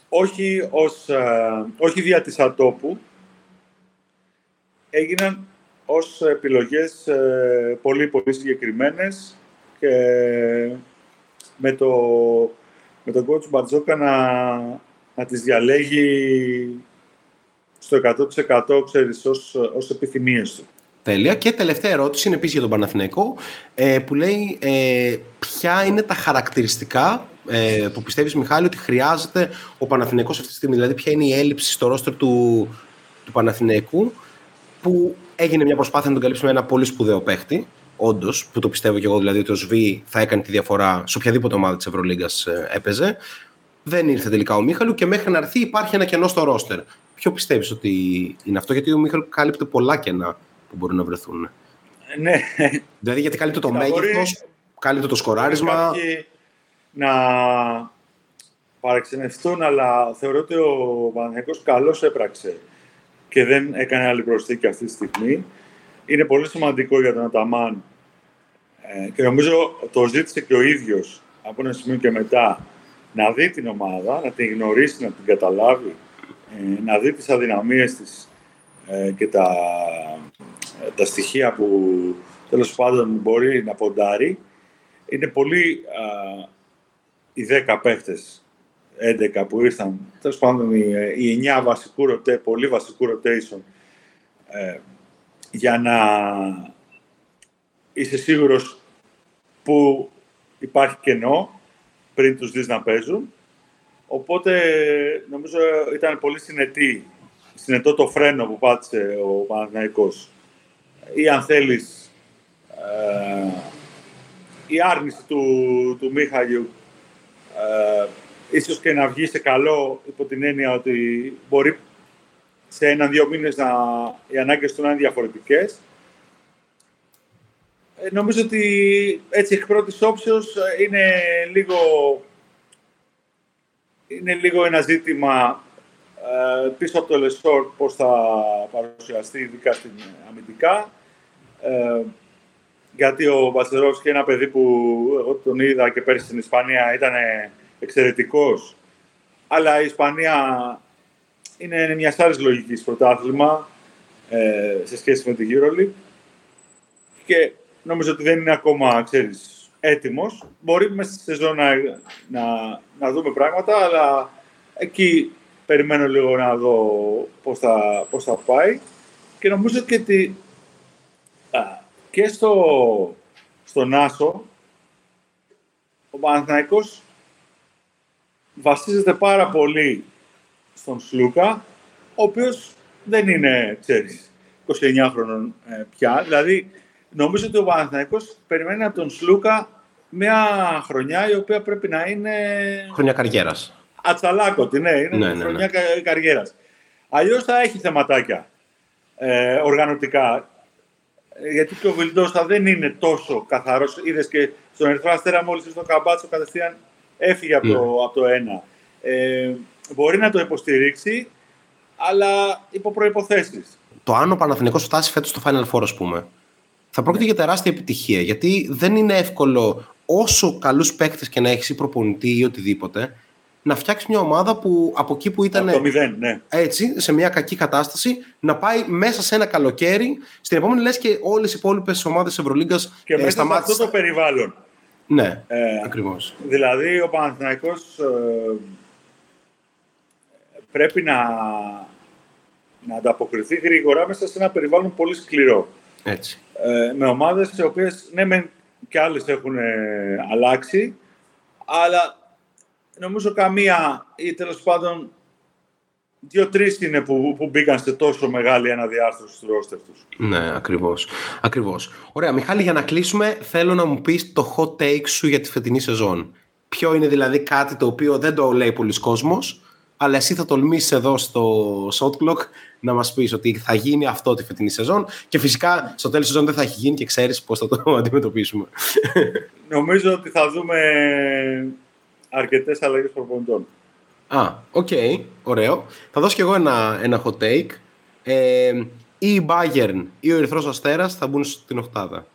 Speaker 4: όχι, ως, ε, όχι δια της ατόπου, έγιναν ως επιλογές ε, πολύ πολύ συγκεκριμένες και με, το, με τον coach Μπατζόκα να, να τις διαλέγει στο 100% ξέρεις, ως, ως επιθυμίες του.
Speaker 2: Τέλεια. Και τελευταία ερώτηση είναι επίσης για τον Παναθηναϊκό, ε, που λέει ε, ποια είναι τα χαρακτηριστικά ε, που πιστεύεις, Μιχάλη, ότι χρειάζεται ο Παναθηναϊκός αυτή τη στιγμή. Δηλαδή, ποια είναι η έλλειψη στο ρόστερ του, του Παναθηναϊκού που έγινε μια προσπάθεια να τον καλύψει με ένα πολύ σπουδαίο παίχτη. Όντως, που το πιστεύω και εγώ δηλαδή ότι ο Σβή θα έκανε τη διαφορά σε οποιαδήποτε ομάδα της Ευρωλίγκας ε, έπαιζε. Δεν ήρθε τελικά ο Μίχαλου και μέχρι να έρθει υπάρχει ένα κενό στο ρόστερ. Ποιο πιστεύεις ότι είναι αυτό, γιατί ο Μίχαλου κάλυπτε πολλά κενά που μπορούν να βρεθούν;
Speaker 4: Ναι.
Speaker 2: Δηλαδή, γιατί κάλυπτε το μέγεθος, κάλυπτε το σκοράρισμα.
Speaker 4: Να παραξενευτούν, αλλά θεωρώ ότι ο Παναγιακός καλώς έπραξε και δεν έκανε άλλη προσθήκη αυτή τη στιγμή. Είναι πολύ σημαντικό για τον Αταμάν ε, και νομίζω το ζήτησε και ο ίδιος από ένα σημείο και μετά να δει την ομάδα, να την γνωρίσει, να την καταλάβει, ε, να δει τις αδυναμίες της ε, και τα, τα στοιχεία που τέλος πάντων μπορεί να ποντάρει. Είναι πολύ οι 10 παίχτες 11 που ήρθαν, τέλος πάντων οι 9 βασικού ρωτέ, πολύ βασικού rotation, ε, για να είσαι σίγουρος που υπάρχει κενό πριν τους δεις να παίζουν. Οπότε νομίζω ήταν πολύ συνετή, συνετό το φρένο που πάτησε ο Παναθηναϊκός. Ή αν θέλεις, ε, η άρνηση του, του Μίχαλιου ε, ίσως και να βγει σε καλό υπό την έννοια ότι μπορεί σε έναν-δύο μήνες να, οι ανάγκες του να είναι διαφορετικές. Ε, νομίζω ότι έτσι εκ πρώτης όψεως ε, είναι λίγο, είναι λίγο ένα ζήτημα ε, πίσω από το Λεσόρ πώς θα παρουσιαστεί ειδικά στην αμυντικά. Ε, γιατί ο και ένα παιδί που εγώ τον είδα και πέρσι στην Ισπανία ήταν εξαιρετικός. Αλλά η Ισπανία είναι μια άλλη λογικής πρωτάθλημα ε, σε σχέση με την EuroLeague και νομίζω ότι δεν είναι ακόμα, ξέρεις, έτοιμος. Μπορεί μέσα στη σεζόν να, να, δούμε πράγματα, αλλά εκεί περιμένω λίγο να δω πώς θα, πώς θα πάει. Και νομίζω και, ότι, και στο, στο Νάσο ο Παναθηναϊκός βασίζεται πάρα πολύ στον Σλούκα, ο οποίος δεν είναι, ξέρεις, 29 χρονών ε, πια. Δηλαδή, νομίζω ότι ο Παναθηναϊκός περιμένει από τον Σλούκα μια χρονιά η οποία πρέπει να είναι...
Speaker 2: Χρονιά καριέρας.
Speaker 4: Ατσαλάκωτη, ναι, είναι ναι, ναι, χρονιά ναι. καριέρας. Αλλιώς θα έχει θεματάκια ε, οργανωτικά. Γιατί και ο Βιλντόσα δεν είναι τόσο καθαρός. Είδες και στον Ερυθρό Αστέρα μόλις στο Καμπάτσο κατευθείαν έφυγε από, το, ναι. από το ένα. Ε, μπορεί να το υποστηρίξει, αλλά υπό προϋποθέσεις.
Speaker 2: Το αν ο Παναθηναϊκός φτάσει φέτος στο Final Four, ας πούμε, θα πρόκειται για τεράστια επιτυχία, γιατί δεν είναι εύκολο όσο καλούς παίκτες και να έχεις ή προπονητή ή οτιδήποτε, να φτιάξεις μια ομάδα που από εκεί που ήταν.
Speaker 4: Από το ναι.
Speaker 2: Έτσι, σε μια κακή κατάσταση, να πάει μέσα σε ένα καλοκαίρι. Στην επόμενη λες και όλες οι υπόλοιπες ομάδες Ευρωλίγκας.
Speaker 4: Και μέσα σε αυτό το περιβάλλον.
Speaker 2: Ναι, ε, ακριβώς.
Speaker 4: Δηλαδή, ο Παναθηναϊκός ε, πρέπει να, να ανταποκριθεί γρήγορα μέσα σε ένα περιβάλλον πολύ σκληρό.
Speaker 2: Έτσι.
Speaker 4: Ε, με ομάδες οι οποίες, ναι, μεν και άλλες έχουν ε, αλλάξει, αλλά νομίζω καμία ή τέλος πάντων Δύο-τρεις είναι που, που μπήκαν σε τόσο μεγάλη αναδιάρθρωση του ρόστερ τους.
Speaker 2: Ναι, ακριβώς. Ακριβώς. Ωραία, Μιχάλη, για να κλείσουμε, θέλω να μου πεις το hot take σου για τη φετινή σεζόν. Ποιο είναι δηλαδή κάτι το οποίο δεν το λέει πολλοί κόσμος, αλλά εσύ θα τολμήσεις εδώ στο shot clock να μας πεις ότι θα γίνει αυτό τη φετινή σεζόν και φυσικά στο τέλος της σεζόν δεν θα έχει γίνει και ξέρεις πώς θα το (laughs) αντιμετωπίσουμε.
Speaker 4: Νομίζω ότι θα δούμε αρκετές αλλαγές προπονητών.
Speaker 2: Α, OK, okay, ωραίο. Θα δώσω κι εγώ ένα, ένα hot take. Ε, ή η Bayern ή ο Ερυθρός Αστέρας θα μπουν στην οχτάδα.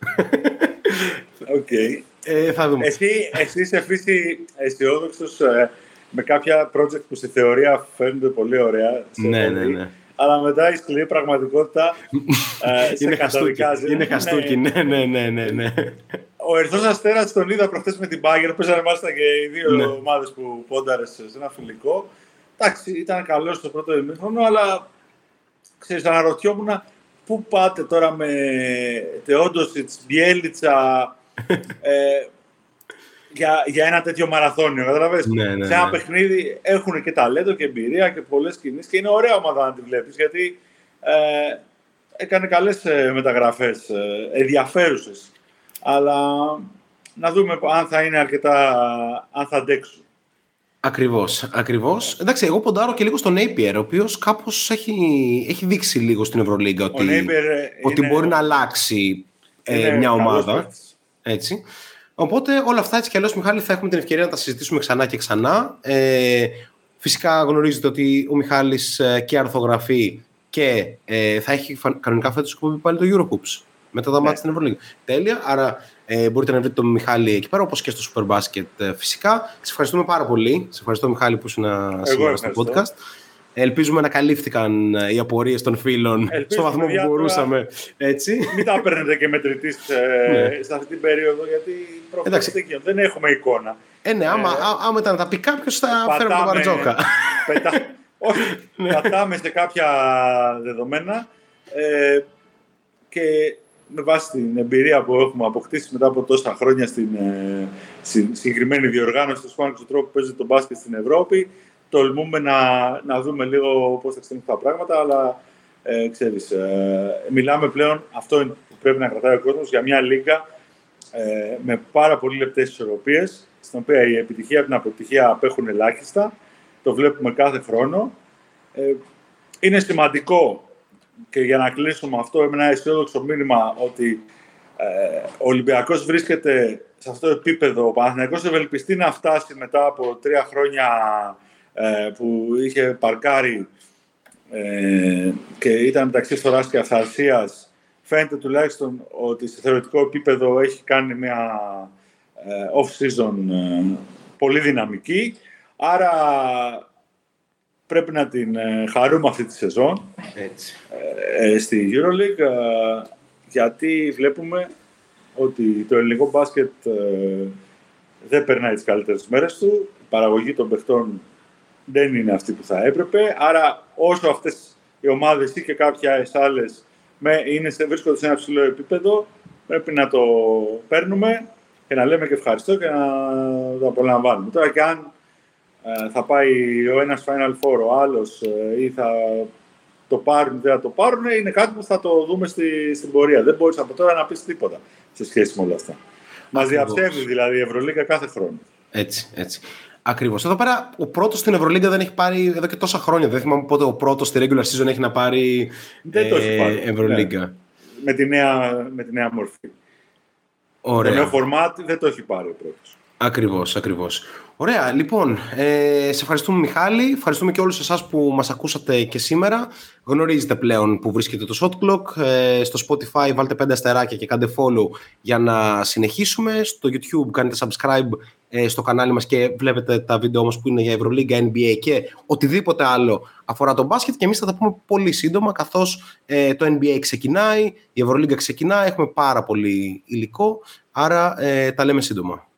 Speaker 4: OK. Okay. Ε,
Speaker 2: θα δούμε.
Speaker 4: Εσύ, εσύ είσαι φύση αισιόδοξος ε, με κάποια project που στη θεωρία φαίνονται πολύ ωραία.
Speaker 2: Ναι, ναι, ναι.
Speaker 4: Αλλά μετά η σκληρή πραγματικότητα ε, (laughs) σε
Speaker 2: είναι
Speaker 4: καταδικάζει.
Speaker 2: Είναι χαστούκι, ναι, ναι, ναι, ναι. ναι.
Speaker 4: Ο Ερθό Αστέρας τον είδα προχθές με την Bayern. Παίζανε μάλιστα και οι δύο ναι. ομάδες που πόνταρες σε ένα φιλικό. Εντάξει, ήταν καλός στο πρώτο ημίχρονο, αλλά ξέρεις, αναρωτιόμουν πού πάτε τώρα με Τεόντοσιτ, Μπιέλιτσα. (laughs) ε, για, για ένα τέτοιο μαραθώνιο. Καταλαβες;
Speaker 2: Ναι, ναι,
Speaker 4: Σε ένα
Speaker 2: ναι.
Speaker 4: παιχνίδι έχουν και ταλέντο και εμπειρία και πολλές κινήσεις και είναι ωραία ομάδα να τη βλέπεις γιατί ε, έκανε καλές ε, μεταγραφές, ε, ενδιαφέρουσες. Αλλά να δούμε αν θα είναι αρκετά, αν θα αντέξουν.
Speaker 2: Ακριβώς, ακριβώς. Εντάξει, εγώ ποντάρω και λίγο στον Napier, ο οποίος κάπως έχει, έχει δείξει λίγο στην Ευρωλίγκα ότι,
Speaker 4: ε,
Speaker 2: ότι μπορεί να αλλάξει ε, μια ομάδα. Έτσι. Οπότε όλα αυτά έτσι κι αλλιώς, Μιχάλη, θα έχουμε την ευκαιρία να τα συζητήσουμε ξανά και ξανά. Ε, φυσικά γνωρίζετε ότι ο Μιχάλης ε, και αρθογραφεί και ε, θα έχει κανονικά φέτος εκπομπή πάλι το Eurohoops μετά τα ναι. μάτια στην Ευρωλίγα. Τέλεια, άρα ε, μπορείτε να βρείτε τον Μιχάλη εκεί πέρα, όπως και στο Super Basket ε, φυσικά. Σε ευχαριστούμε πάρα πολύ. Σε ευχαριστώ Μιχάλη που ήσουν σήμερα στο podcast. Ελπίζουμε να καλύφθηκαν ε, οι απορίες των φίλων στο βαθμό που μπορούσαμε. Έτσι.
Speaker 4: Μην τα παίρνετε και μετρητής ε, ναι. σε αυτή την περίοδο, γιατί προφανώς δεν έχουμε εικόνα.
Speaker 2: Ε, ναι, άμα, ε, άμα ήταν να τα πει κάποιος, θα φέρουμε τον Μπαρτζόκα.
Speaker 4: Πετά, όχι, (laughs) ναι. πατάμε σε κάποια δεδομένα ε, και με βάση την εμπειρία που έχουμε αποκτήσει μετά από τόσα χρόνια στην, ε, συγκεκριμένη διοργάνωση του Σπάνου του τρόπου που παίζει το μπάσκετ στην Ευρώπη, τολμούμε να, να δούμε λίγο πώς θα εξελιχθούν τα πράγματα, αλλά ε, ξέρεις, ε, μιλάμε πλέον, αυτό που πρέπει να κρατάει ο κόσμος, για μια λίγα ε, με πάρα πολύ λεπτές ισορροπίες, στην οποία η επιτυχία από την αποτυχία απέχουν ελάχιστα, το βλέπουμε κάθε χρόνο. Ε, είναι σημαντικό και για να κλείσουμε αυτό, με ένα αισιόδοξο μήνυμα ότι ε, ο Ολυμπιακός βρίσκεται σε αυτό το επίπεδο. Ο Παναθηναϊκός ευελπιστεί να φτάσει μετά από τρία χρόνια ε, που είχε παρκάρει ε, και ήταν μεταξύ φθοράς και αυθαρσίας. Φαίνεται τουλάχιστον ότι σε θεωρητικό επίπεδο έχει κάνει μια ε, off-season πολύ δυναμική. Άρα πρέπει να την χαρούμε αυτή τη σεζόν Έτσι. στη EuroLeague γιατί βλέπουμε ότι το ελληνικό μπάσκετ δεν περνάει τις καλύτερες μέρες του. Η παραγωγή των παιχτών δεν είναι αυτή που θα έπρεπε. Άρα, όσο αυτές οι ομάδες ή και κάποιε άλλες είναι σε, βρίσκονται σε ένα ψηλό επίπεδο, πρέπει να το παίρνουμε και να λέμε και ευχαριστώ και να το απολαμβάνουμε. Τώρα και αν ε, θα πάει ο ένας Final Four, ο άλλος ε, ή θα το πάρουν ή δεν θα το πάρουν, είναι κάτι που θα το δούμε στη, στην πορεία. Δεν μπορείς από τώρα να πεις τίποτα σε σχέση με όλα αυτά. Μας διαψεύδει δηλαδή η Ευρωλίγα κάθε χρόνο.
Speaker 2: Έτσι, έτσι. Ακριβώς. Εδώ πέρα ο πρώτος στην Ευρωλίγκα δεν έχει πάρει εδώ και τόσα χρόνια. Δεν θυμάμαι πότε ο πρώτος στη regular season έχει να πάρει
Speaker 4: δεν το έχει πάρει.
Speaker 2: Ε, Ευρωλίγκα. Ναι.
Speaker 4: Με, τη νέα, με τη νέα μορφή.
Speaker 2: Ωραία.
Speaker 4: Το νέο φορμάτ δεν το έχει πάρει ο πρώτος.
Speaker 2: Ακριβώς, ακριβώς. Ωραία, λοιπόν, ε, σε ευχαριστούμε Μιχάλη, ευχαριστούμε και όλους εσάς που μας ακούσατε και σήμερα. Γνωρίζετε πλέον που βρίσκεται το Shot Clock, ε, στο Spotify βάλτε πέντε αστεράκια και κάντε follow για να συνεχίσουμε. Στο YouTube κάνετε subscribe ε, στο κανάλι μας και βλέπετε τα βίντεο μας που είναι για Ευρωλίγκα, NBA και οτιδήποτε άλλο αφορά τον μπάσκετ και εμείς θα τα πούμε πολύ σύντομα καθώς ε, το NBA ξεκινάει, η Ευρωλίγκα ξεκινάει, έχουμε πάρα πολύ υλικό, άρα ε, τα λέμε σύντομα.